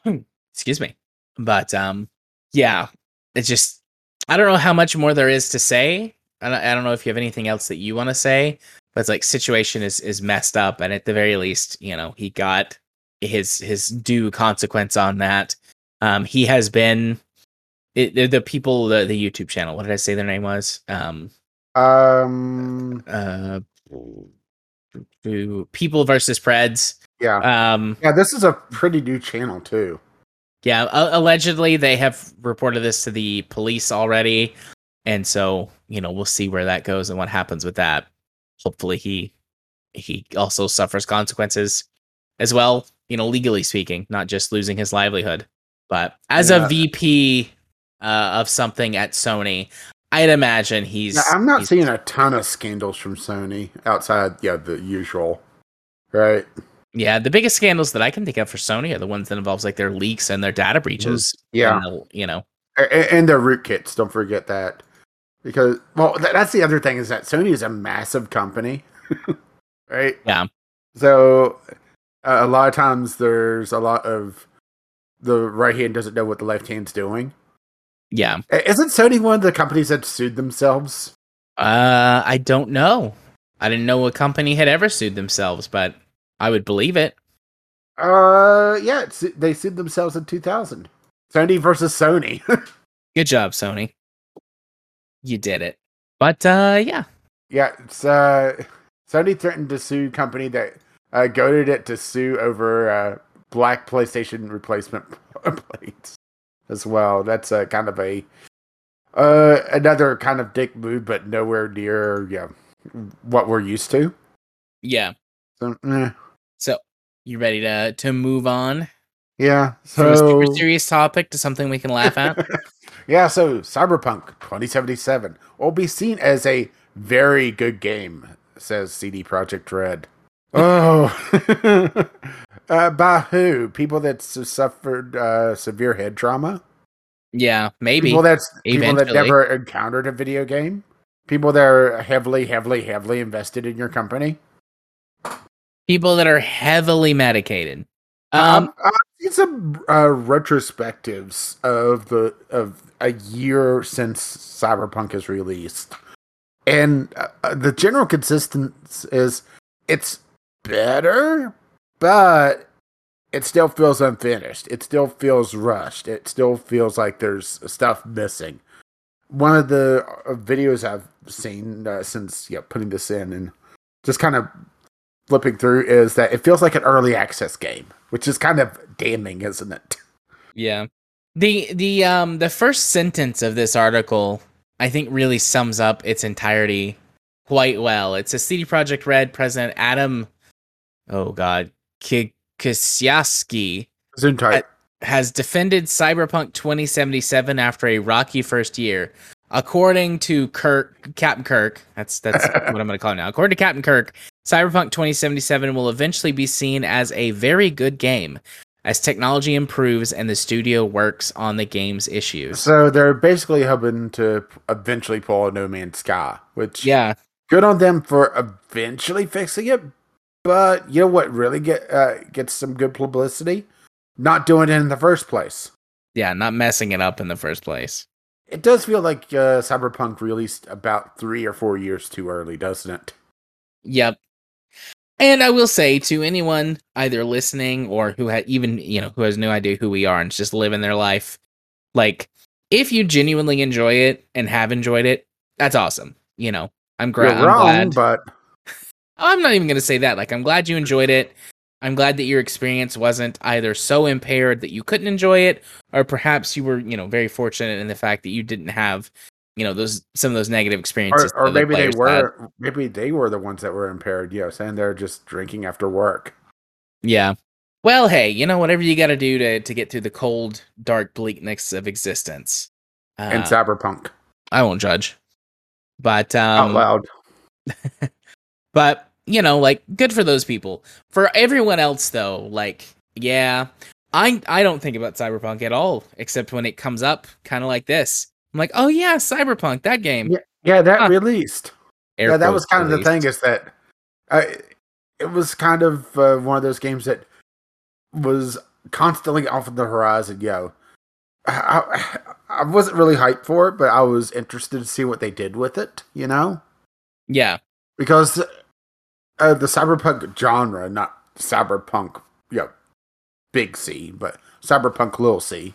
Excuse me. But um yeah, it's just I don't know how much more there is to say. I don't, I don't know if you have anything else that you want to say, but it's like situation is is messed up and at the very least, you know, he got his his due consequence on that. Um he has been it, the, the people the, the YouTube channel, what did I say their name was? Um Um, uh people versus Preds. yeah, Um yeah. This is a pretty new channel too. Yeah, allegedly they have reported this to the police already, and so you know we'll see where that goes and what happens with that. Hopefully he he also suffers consequences as well, you know, legally speaking, not just losing his livelihood. But as Yeah. a VP uh, of something at Sony, I'd imagine he's. Now, I'm not he's- seeing a ton of scandals from Sony outside, yeah, the usual, right? Yeah, the biggest scandals that I can think of for Sony are the ones that involves like their leaks and their data breaches. Mm-hmm. Yeah. and the- you know. A- and their rootkits. Don't forget that, because well, th- that's the other thing is that Sony is a massive company, right? Yeah. So uh, a lot of times there's a lot of the right hand doesn't know what the left hand's doing. Yeah. Isn't Sony one of the companies that sued themselves? Uh, I don't know. I didn't know a company had ever sued themselves, but I would believe it. Uh, yeah, it's, they sued themselves in 2000. Sony versus Sony. Good job, Sony. You did it. But uh, yeah, yeah, it's uh, Sony threatened to sue company that uh, goaded it to sue over uh, black PlayStation replacement plates as well. That's a kind of a uh, another kind of dick move, but nowhere near yeah what we're used to. yeah. So, eh, So you ready to to move on yeah, from a so super serious topic to something we can laugh at? yeah, so Cyberpunk 2077 will be seen as a very good game, says CD Projekt Red. Oh, uh, by who? People that suffered uh, severe head trauma. yeah, maybe. People that's people that Eventually. never encountered a video game. People that are heavily, heavily, heavily invested in your company. People that are heavily medicated. Um, Um, I've seen some uh, retrospectives of the of a year since Cyberpunk is released, and uh, uh, the general consistency is it's better, but it still feels unfinished. It still feels rushed. It still feels like there's stuff missing. One of the uh, videos I've seen uh, since yeah putting this in and just kind of flipping through is that it feels like an early access game, which is kind of damning, isn't it? Yeah. The the um the first sentence of this article I think really sums up its entirety quite well. It's a CD Projekt Red president Adam oh god, Zoom tight. has defended Cyberpunk 2077 after a rocky first year. According to Kirk, Captain Kirk, that's that's what I'm going to call him now. According to Captain Kirk, Cyberpunk 2077 will eventually be seen as a very good game as technology improves and the studio works on the game's issues. So they're basically hoping to eventually pull a No Man's Sky, which Yeah, good on them for eventually fixing it. But you know what really get uh, gets some good publicity? Not doing it in the first place. yeah, not messing it up in the first place. It does feel like uh, Cyberpunk released about three or four years too early, doesn't it? Yep. And I will say to anyone either listening or who had even, you know, who has no idea who we are and just living their life, like if you genuinely enjoy it and have enjoyed it, that's awesome. You know, I'm, gra- You're I'm wrong, glad. but I'm not even going to say that. Like, I'm glad you enjoyed it. I'm glad that your experience wasn't either so impaired that you couldn't enjoy it, or perhaps you were, you know, very fortunate in the fact that you didn't have, you know, those some of those negative experiences. that or maybe they players had. were maybe they were the ones that were impaired. You know, saying they're just drinking after work. Yeah. Well, hey, you know, whatever you got to do to to get through the cold, dark bleakness of existence. Uh, and Cyberpunk I won't judge, but out um, loud. but you know, like good for those people. For everyone else, though, like yeah, I I don't think about Cyberpunk at all, except when it comes up, kind of like this. I'm like, oh yeah, Cyberpunk, that game. Yeah, yeah, that Huh. released. Air yeah, that was kind of the thing is that I, it was kind of uh, one of those games that was constantly off of the horizon. Yo, I, I, I wasn't really hyped for it, but I was interested to see what they did with it. You know, Yeah, because uh, the cyberpunk genre, not cyberpunk, you know, big C, but cyberpunk little c,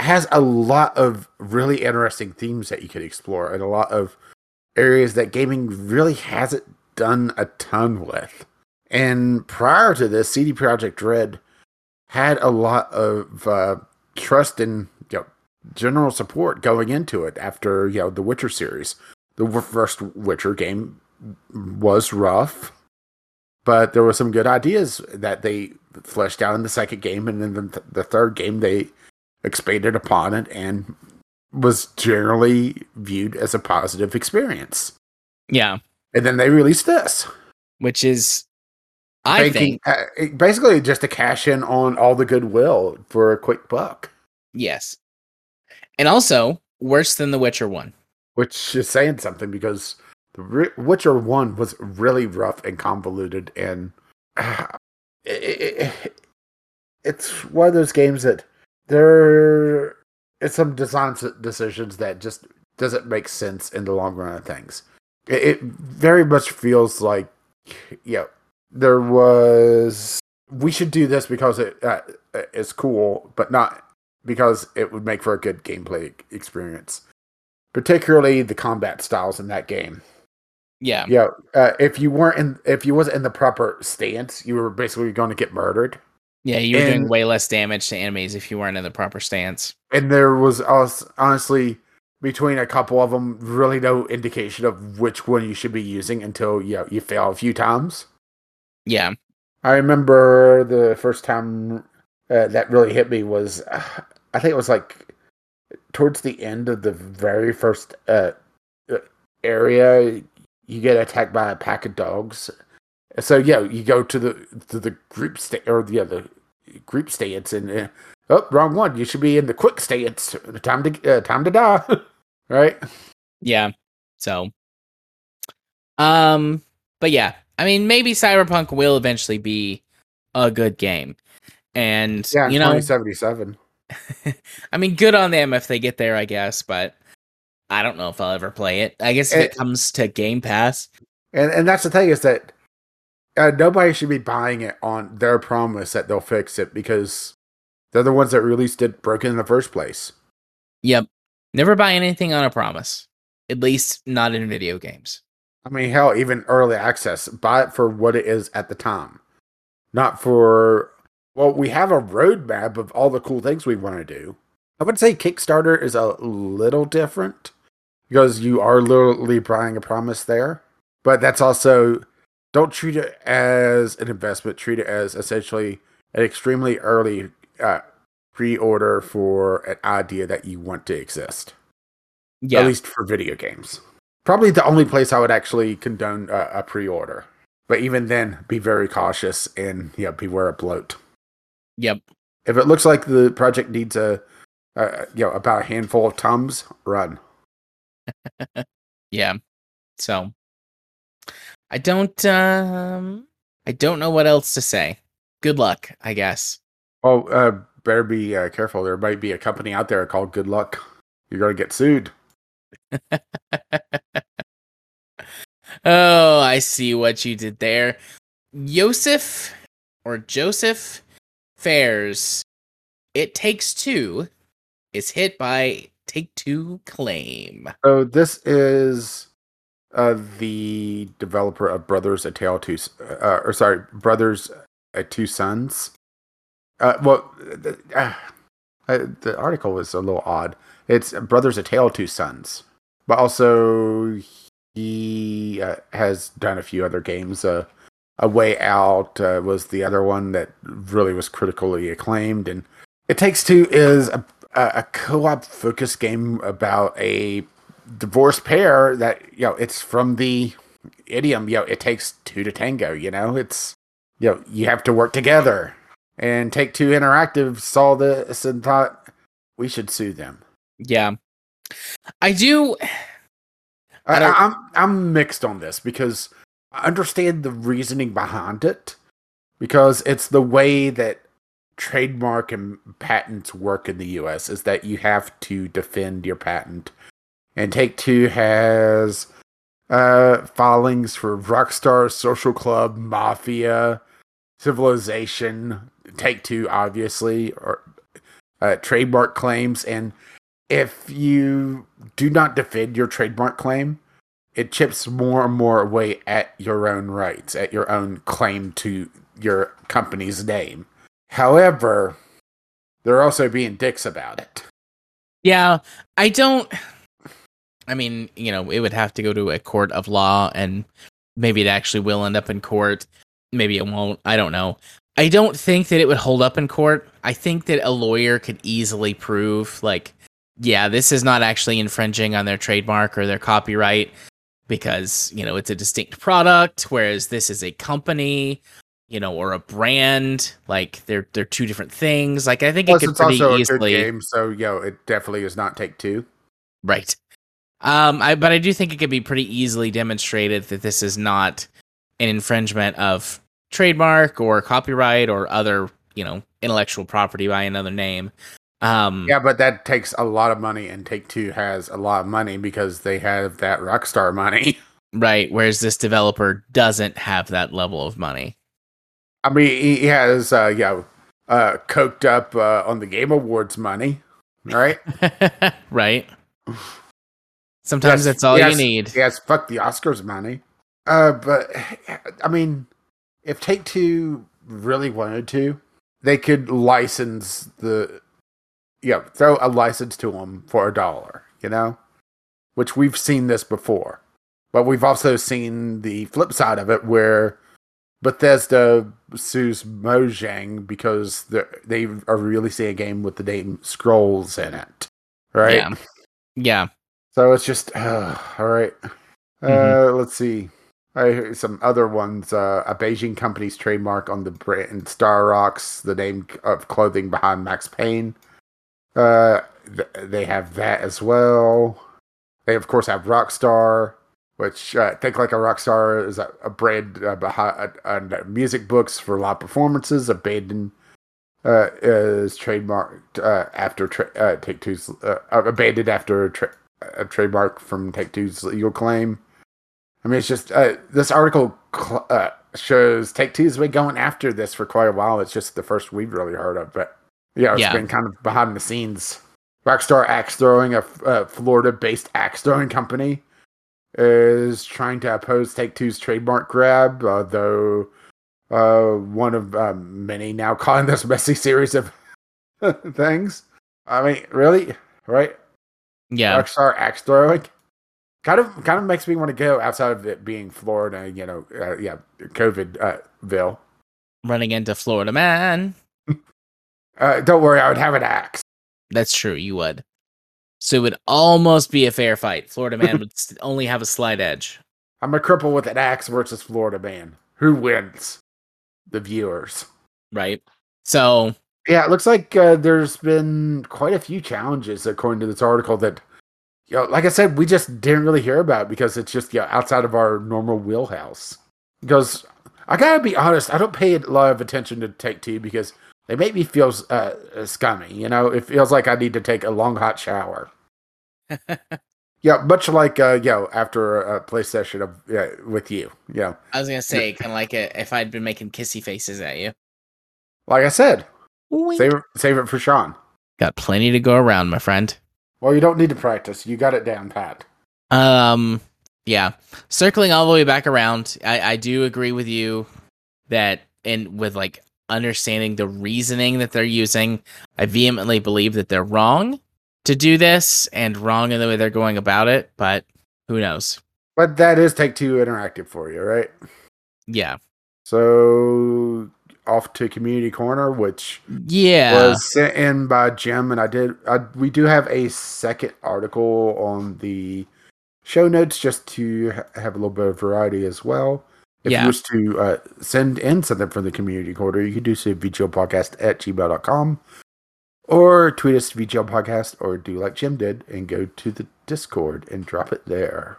has a lot of really interesting themes that you could explore and a lot of areas that gaming really hasn't done a ton with. And prior to this, CD Projekt Red had a lot of uh, trust and you know, general support going into it after you know the Witcher series. The first Witcher game was rough, but there were some good ideas that they fleshed out in the second game, and then the, the third game they expanded upon it and was generally viewed as a positive experience. yeah, And then they released this, which is, I think, uh, basically just to cash in on all the goodwill for a quick buck, yes, and also worse than The Witcher one. which is saying something because the Ri- Witcher One was really rough and convoluted, and uh, it, it, it's one of those games that there it's some design decisions that just doesn't make sense in the long run of things. It, it very much feels like, yeah, there was we should do this because it uh, it's cool, but not because it would make for a good gameplay experience. Particularly the combat styles in that game. Yeah, Yeah, uh, if you weren't in, if you wasn't in the proper stance, you were basically going to get murdered. yeah, you were doing way less damage to enemies if you weren't in the proper stance. and there was honestly between a couple of them really no indication of which one you should be using until you know, you fail a few times. Yeah, I remember the first time uh, that really hit me was uh, I think it was like towards the end of the very first uh, uh, area you get attacked by a pack of dogs. So yeah, you go to the to the group sta- or yeah the group stance and uh, oh wrong one. You should be in the quick stance. Time to uh, time to die. right? yeah. So, um, but yeah, I mean, maybe Cyberpunk will eventually be a good game, and Yeah, you know, twenty seventy seven. I mean, good on them if they get there, I guess, but I don't know if I'll ever play it. I guess if it It- comes to Game Pass, And and that's the thing is that uh, nobody should be buying it on their promise that they'll fix it because they're the ones that released it broken in the first place. yep. Never buy anything on a promise. At least not in video games. I mean, hell, even early access, buy it for what it is at the time, not for. Well, we have a roadmap of all the cool things we want to do. I would say Kickstarter is a little different because you are literally buying a promise there, but that's also don't treat it as an investment. Treat it as essentially an extremely early uh, pre-order for an idea that you want to exist Yeah. at least for video games. Probably the only place I would actually condone uh, a pre-order. But even then, be very cautious and yeah, beware of bloat. Yep. If it looks like the project needs a, uh, you know, about a handful of tums, run. Yeah. So I don't um I don't know what else to say. Good luck, I guess. Oh, uh, better be uh, careful. There might be a company out there called Good Luck. You're gonna get sued. Oh, I see what you did there. Josef or Josef Fares. It takes two is hit by Take Two claim. So this is uh, the developer of Brothers: A Tale Two, uh, or sorry, Brothers: uh, Two Sons. Uh, well, the, uh, the article was a little odd. It's Brothers: A Tale Two Sons, but also he uh, has done a few other games. A Way Out was the other one that really was critically acclaimed, and It Takes Two is a, a, a co-op focused game about a divorced pair that you know it's from the idiom you know it takes two to tango you know it's you know you have to work together and take two interactive saw this and thought we should sue them Yeah. I do. I, I I'm I'm mixed on this because I understand the reasoning behind it because it's the way that trademark and patents work in the US is that you have to defend your patent. And Take Two has uh filings for Rockstar, Social Club, Mafia, Civilization, Take Two obviously or uh, trademark claims and if you do not defend your trademark claim, it chips more and more away at your own rights, at your own claim to your company's name. However, they're also being dicks about it. Yeah, I don't. I mean, you know, it would have to go to a court of law, and maybe it actually will end up in court. Maybe it won't. I don't know. I don't think that it would hold up in court. I think that a lawyer could easily prove, like, yeah, this is not actually infringing on their trademark or their copyright because, you know, it's a distinct product, whereas this is a company, you know, or a brand. Like, they're they're two different things. Like, I think Plus, it could it's pretty also a easily. game, so yo, it definitely is not Take Two. Right. Um, I but I do think it could be pretty easily demonstrated that this is not an infringement of trademark or copyright or other, you know, intellectual property by another name. Um, Yeah, but that takes a lot of money, and Take Two has a lot of money because they have that Rockstar money. right. Whereas this developer doesn't have that level of money. I mean, he has uh, you know, uh, coked up uh, on the Game Awards money, right? right. Sometimes Yes, that's all yes, you need. Yes, fuck the Oscars money. Uh, but I mean, if Take Two really wanted to, they could license the, yeah, throw a license to them for a dollar, you know, which we've seen this before, but we've also seen the flip side of it where Bethesda sues Mojang because they are releasing a game with the name Scrolls in it, right? Yeah. Yeah. So it's just uh, all right. Uh, Mhm. Let's see. I heard some other ones. Uh, a Beijing company's trademark on the brand Star Rocks, the name of clothing behind Max Payne. Uh, th- they have that as well. They of course have Rockstar, which uh, think like a Rockstar is a, a brand uh, behind uh, music books for live performances. Abandoned uh, is trademarked uh, after tra- uh, Take Two's uh, abandoned after tra- a trademark from Take Two's legal claim. I mean, it's just uh, this article cl- uh, shows Take Two's been going after this for quite a while. It's just the first we've really heard of, but yeah, it's Yeah. been kind of behind the scenes. Rockstar Axe Throwing, a, f- a Florida-based axe throwing company, is trying to oppose Take Two's trademark grab, uh, though uh, one of um, many now calling this messy series of things. I mean, really, right? Yeah. Rockstar axe throwing. Kind of, kind of makes me want to go outside of it being Florida. You know, uh, yeah, COVID uh, ville. Running into Florida man. Uh, don't worry, I would have an axe. That's true. You would. So it would almost be a fair fight. Florida man would only have a slight edge. I'm a cripple with an axe versus Florida man. Who wins? The viewers. right? So Yeah, it looks like uh, there's been quite a few challenges according to this article that, you know, like I said, we just didn't really hear about because it's just you know, outside of our normal wheelhouse. Because I gotta be honest, I don't pay a lot of attention to Take Two because they make me feel uh, scummy. You know, it feels like I need to take a long hot shower. Yeah, much like uh, you know, after a play session of yeah, with you. You know, I was gonna say, kind of like a, if I'd been making kissy faces at you. like I said, Wink. save it, save it for Sean. Got plenty to go around, my friend. Well, you don't need to practice. You got it down pat. Um, yeah. Circling all the way back around, I, I do agree with you that, and with like understanding the reasoning that they're using, I vehemently believe that they're wrong to do this and wrong in the way they're going about it. But who knows? But that is Take Two Interactive for you, right? Yeah, So off to Community Corner, which yeah, was sent in by Jim, and I did. I, we do have a second article on the show notes just to ha- have a little bit of variety as well. If Yeah. you wish to uh, send in something from the Community Corner, you can do so at podcast at gmail.com. Or tweet us VGL Podcast or do like Jim did and go to the Discord and drop it there.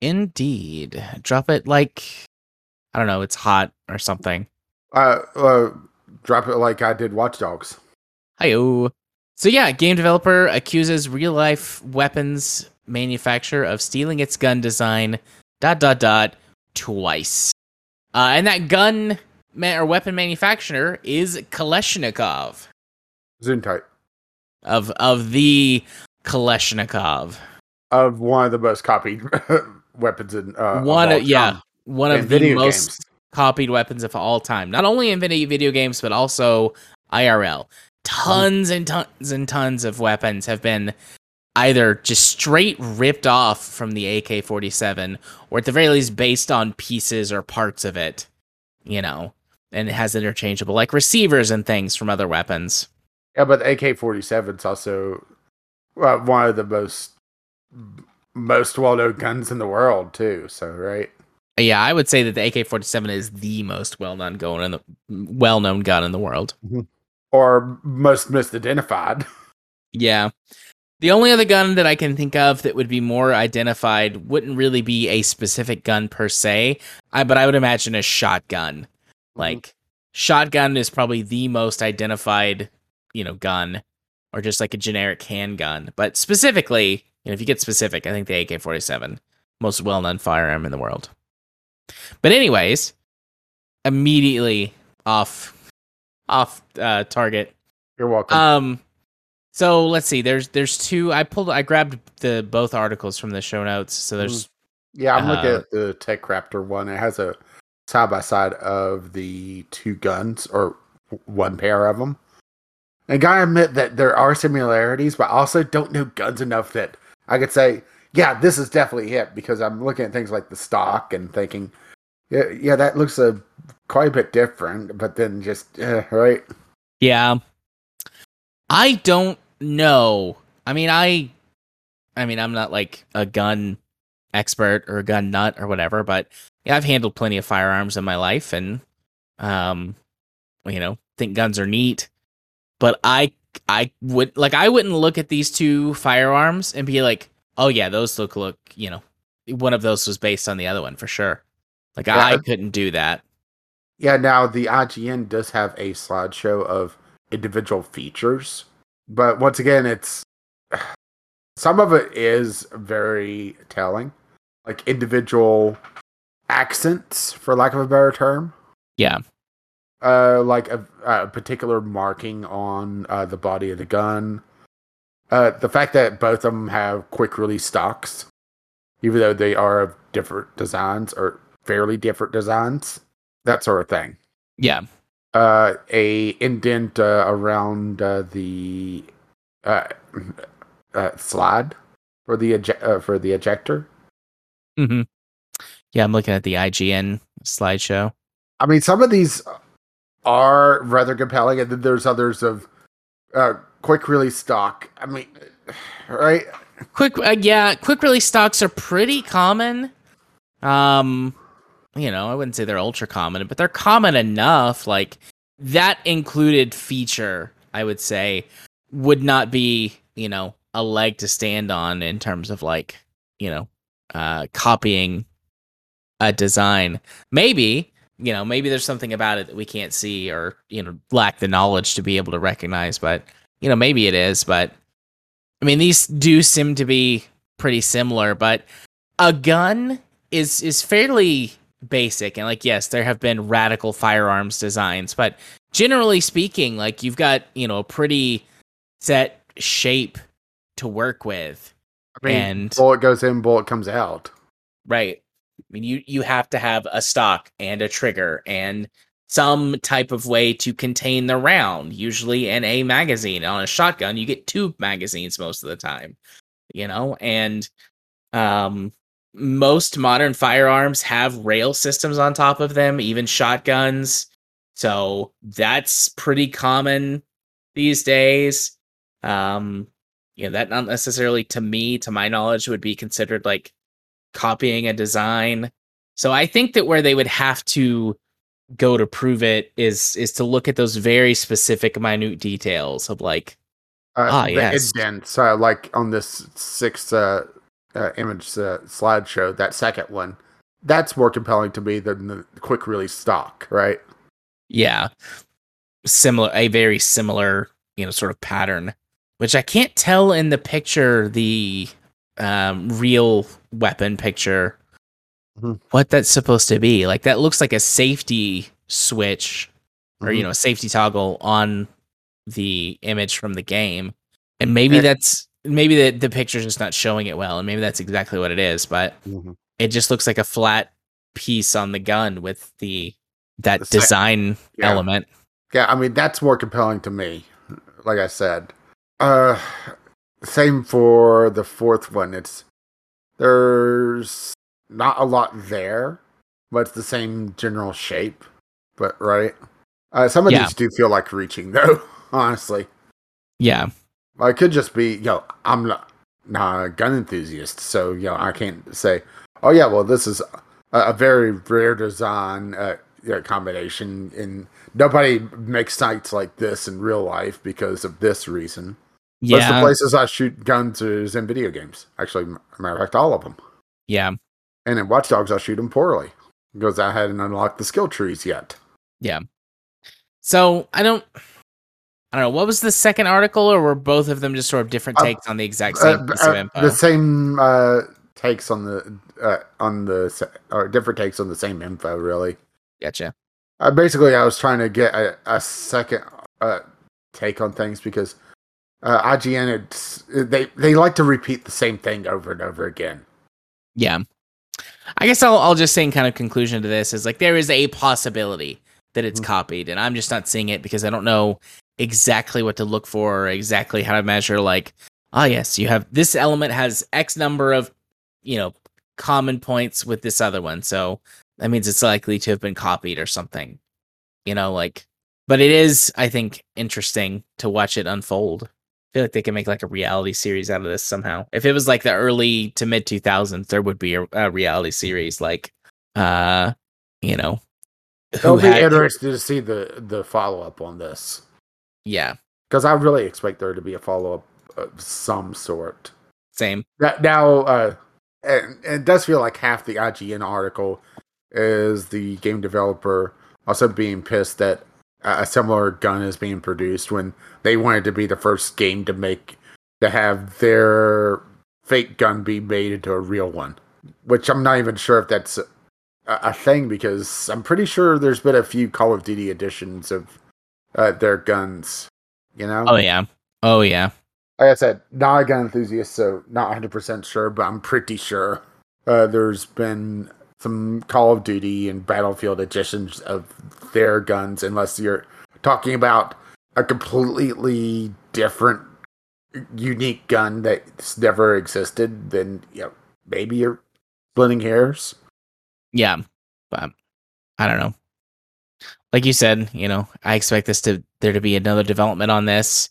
Indeed. Drop it like I don't know, it's hot or something. Uh, uh drop it like I did Watch Dogs. Hiyo. So yeah, game developer accuses real life weapons manufacturer of stealing its gun design dot dot dot twice. Uh, and that gun ma- or weapon manufacturer is Kalashnikov Zoom of of the Kalashnikov. of one of the most copied weapons in uh, of one of, yeah, one of the most games. copied weapons of all time. Not only in video video games, but also IRL. Tons and tons and tons of weapons have been either just straight ripped off from the AK 47, or at the very least based on pieces or parts of it, you know, and it has interchangeable, like receivers and things from other weapons. Yeah, but the AK forty seven is also uh, one of the most most well known guns in the world too. So right, Yeah, I would say that the AK 47 is the most well known gun in the well known gun in the world. or most misidentified. Yeah. The only other gun that I can think of that would be more identified wouldn't really be a specific gun per se, I, but I would imagine a shotgun. Like, shotgun is probably the most identified, you know, gun, or just like a generic handgun. But specifically, you know, if you get specific, I think the AK 47, most well known firearm in the world. But, anyways, immediately off, off uh, target You're welcome. um so let's see there's there's two i pulled i grabbed the both articles from the show notes so there's yeah, I'm looking uh, at the Tech Raptor one. It has a side by side of the two guns or one pair of them. And gotta admit that there are similarities, but I also don't know guns enough that I could say, yeah, this is definitely it because I'm looking at things like the stock and thinking, yeah, yeah, that looks a quite a bit different. But then just uh, right, yeah i don't know i mean i i mean i'm not like a gun expert or a gun nut or whatever but yeah i've handled plenty of firearms in my life and um you know think guns are neat. But i i would like i wouldn't look at these two firearms and be like oh yeah those look look you know one of those was based on the other one for sure. Like Yeah. i couldn't do that. Yeah, now the IGN does have a slideshow of individual features, but once again, it's some of it is very telling, like individual accents, for lack of a better term. yeah Uh, like a, a particular marking on uh, the body of the gun. Uh, the fact that both of them have quick release stocks, even though they are of different designs or fairly different designs, that sort of thing yeah uh, a indent uh, around uh, the uh, uh, slide for the uh, for the ejector. hmm yeah i'm looking at the ign slideshow I mean, some of these are rather compelling, and then there's others of uh, quick release stock. I mean, right? quick uh, yeah quick release stocks are pretty common um you know i wouldn't say they're ultra common but they're common enough like that included feature i would say would not be you know a leg to stand on in terms of like you know uh copying a design. Maybe you know maybe there's something about it that we can't see or you know lack the knowledge to be able to recognize but you know maybe it is but I mean, these do seem to be pretty similar, but a gun is is fairly basic and like yes, there have been radical firearms designs, but generally speaking, like you've got, you know, a pretty set shape to work with. I mean, And- bullet goes in, bullet comes out. Right. I mean, you you have to have a stock and a trigger and some type of way to contain the round, usually in a magazine. On a shotgun, you get two magazines most of the time. You know, and um most modern firearms have rail systems on top of them, even shotguns. So that's pretty common these days. Um, you know, that not necessarily to me, to my knowledge, would be considered like copying a design. So I think that where they would have to go to prove it is is to look at those very specific minute details of like Uh, Ah, the yes. indents, uh, like on this six uh, uh, image uh, slideshow, that second one, that's more compelling to me than the quick release stock, right? Yeah. Similar a very similar, you know, sort of pattern. Which I can't tell in the picture, the um real weapon picture Mhm. what that's supposed to be. Like that looks like a safety switch or you Mhm. know, a safety toggle on the image from the game. And maybe Eh. that's maybe the, the picture's just not showing it well, and maybe that's exactly what it is, but Mhm. it just looks like a flat piece on the gun with the that The design Yeah. element. Yeah, I mean that's more compelling to me. Like I said, uh, same for the fourth one. It's there's not a lot there, but it's the same general shape. But right, uh, some of Yeah. these do feel like reaching though. Honestly, Yeah. It could just be, yo, I'm not, not a gun enthusiast, so you know I can't say, oh yeah, well this is a, a very rare design uh, yeah, combination, and nobody makes sights like this in real life because of this reason. Most of the places I shoot guns is in video games. Actually, matter of fact, all of them. Yeah. And in Watch Dogs, I shoot them poorly because I hadn't unlocked the skill trees yet. Yeah. So I don't I don't know. What was the second article, or were both of them just sort of different Uh, takes on the exact same Uh, piece uh, of info? the same uh, takes on the uh, on the or different takes on the same info, really. Gotcha. Uh, basically, I was trying to get a, a second uh, take on things because uh, IGN it's, they they like to repeat the same thing over and over again. Yeah. I guess I'll I'll just say in kind of conclusion to this is like there is a possibility that it's Mhm. copied, and I'm just not seeing it because I don't know exactly what to look for or exactly how to measure. Like, ah, yes, you have this element has X number of you know common points with this other one, so that means it's likely to have been copied or something. You know, like, but it is I think interesting to watch it unfold. I feel like they can make like a reality series out of this somehow. If it was like the early to mid 2000s, there would be a, a reality series like, uh, you know, It'll be had, interesting to see the the follow up on this yeah, because I really expect there to be a follow up of some sort. same, now, uh, and, and it does feel like half the IGN article is the game developer also being pissed that a similar gun is being produced when they wanted to be the first game to make to have their fake gun be made into a real one. Which I'm not even sure if that's a, a thing because I'm pretty sure there's been a few Call of Duty editions of uh, their guns. You know, oh yeah, oh yeah, like I said, not a gun enthusiast, so not 100% sure, but I'm pretty sure uh, there's been some Call of Duty and Battlefield editions of their guns, unless you're talking about a completely different, unique gun that's never existed, then you know, maybe you're splitting hairs. yeah, but I don't know. Like you said, you know, I expect this to there to be another development on this.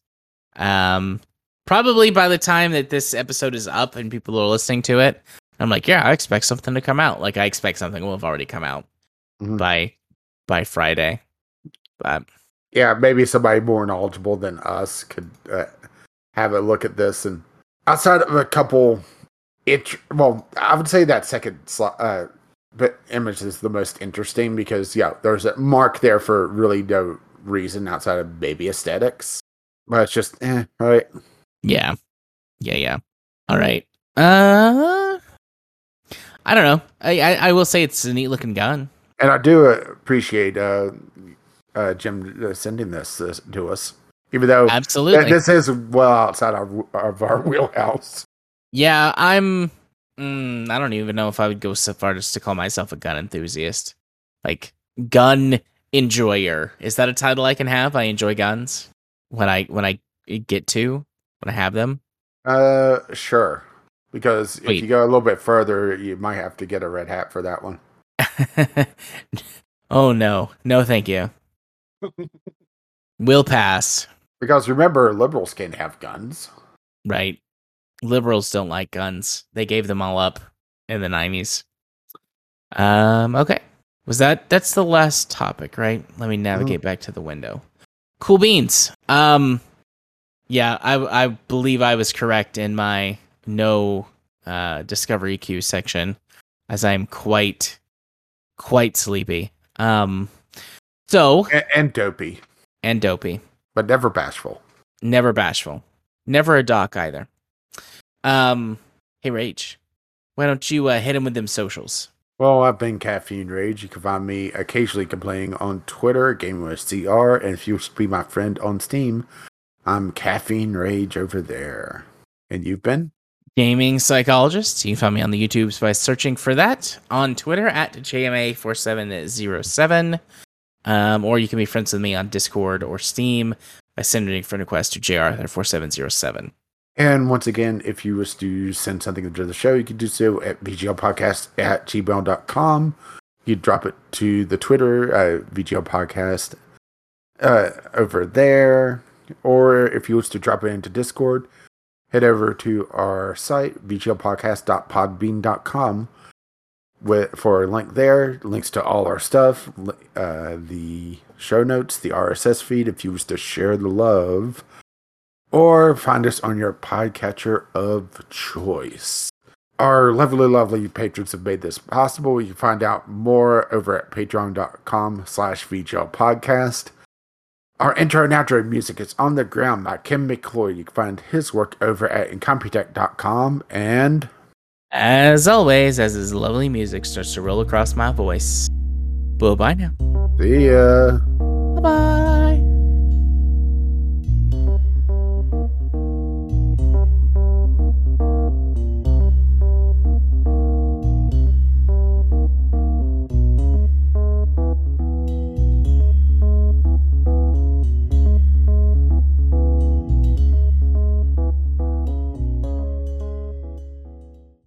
Um, probably by the time that this episode is up and people are listening to it, I'm like, yeah, I expect something to come out. Like I expect something will have already come out Mhm. by by Friday. But yeah, maybe somebody more knowledgeable than us could uh, have a look at this. And outside of a couple, it well, I would say that second sli- uh, but image is the most interesting because yeah, there's a mark there for really no reason outside of maybe aesthetics. But it's just eh, right. Yeah. Yeah, yeah. All right. Uh I don't know. I, I I will say it's a neat looking gun. And I do uh, appreciate uh, uh, Jim uh, sending this, this to us, even though th- Absolutely. this is well outside our, of our wheelhouse. yeah, I'm mm, I don't even know if I would go so far as to call myself a gun enthusiast. Like gun enjoyer. Is that a title I can have? I enjoy guns when I when I get to when I have them. Uh, sure. Because if Wait. you go a little bit further, you might have to get a red hat for that one. oh no. No thank you. we'll pass. Because remember, liberals can't have guns. Right. Liberals don't like guns. They gave them all up in the 90s. Um okay. Was that that's the last topic, right? Let me navigate back to the window. Cool beans. Um Yeah, I I believe I was correct in my no uh, discovery queue section, as I'm quite quite sleepy. Um, so and, and dopey, and dopey, but never bashful. never bashful, never a doc either. Um, hey Rage, why don't you uh, hit him with them socials? Well, I've been Caffeine Rage. You can find me occasionally complaining on Twitter, GameOSCR, and if you wish to be my friend on Steam, I'm Caffeine Rage over there. And you've been? gaming psychologist. You can find me on the YouTubes by searching for that. On Twitter at JMA4707. Um, or you can be friends with me on Discord or Steam by sending a friend request to JR4707. And once again, if you wish to send something to the show, you can do so at VGLpodcast at gmail.com. You drop it to the Twitter, uh, VGL Podcast, uh, over there. Or if you wish to drop it into Discord, head over to our site, vglpodcast.podbean.com, with, for a link there, links to all our stuff, uh, the show notes, the RSS feed, if you wish to share the love, or find us on your podcatcher of choice. Our lovely, lovely patrons have made this possible. You can find out more over at patreon.com slash VGL podcast. Our intro and outro music is On the Ground by Kevin MacLeod. You can find his work over at incompetech.com. And As always, as his lovely music starts to roll across my voice. Bye bye now. see ya. Bye bye.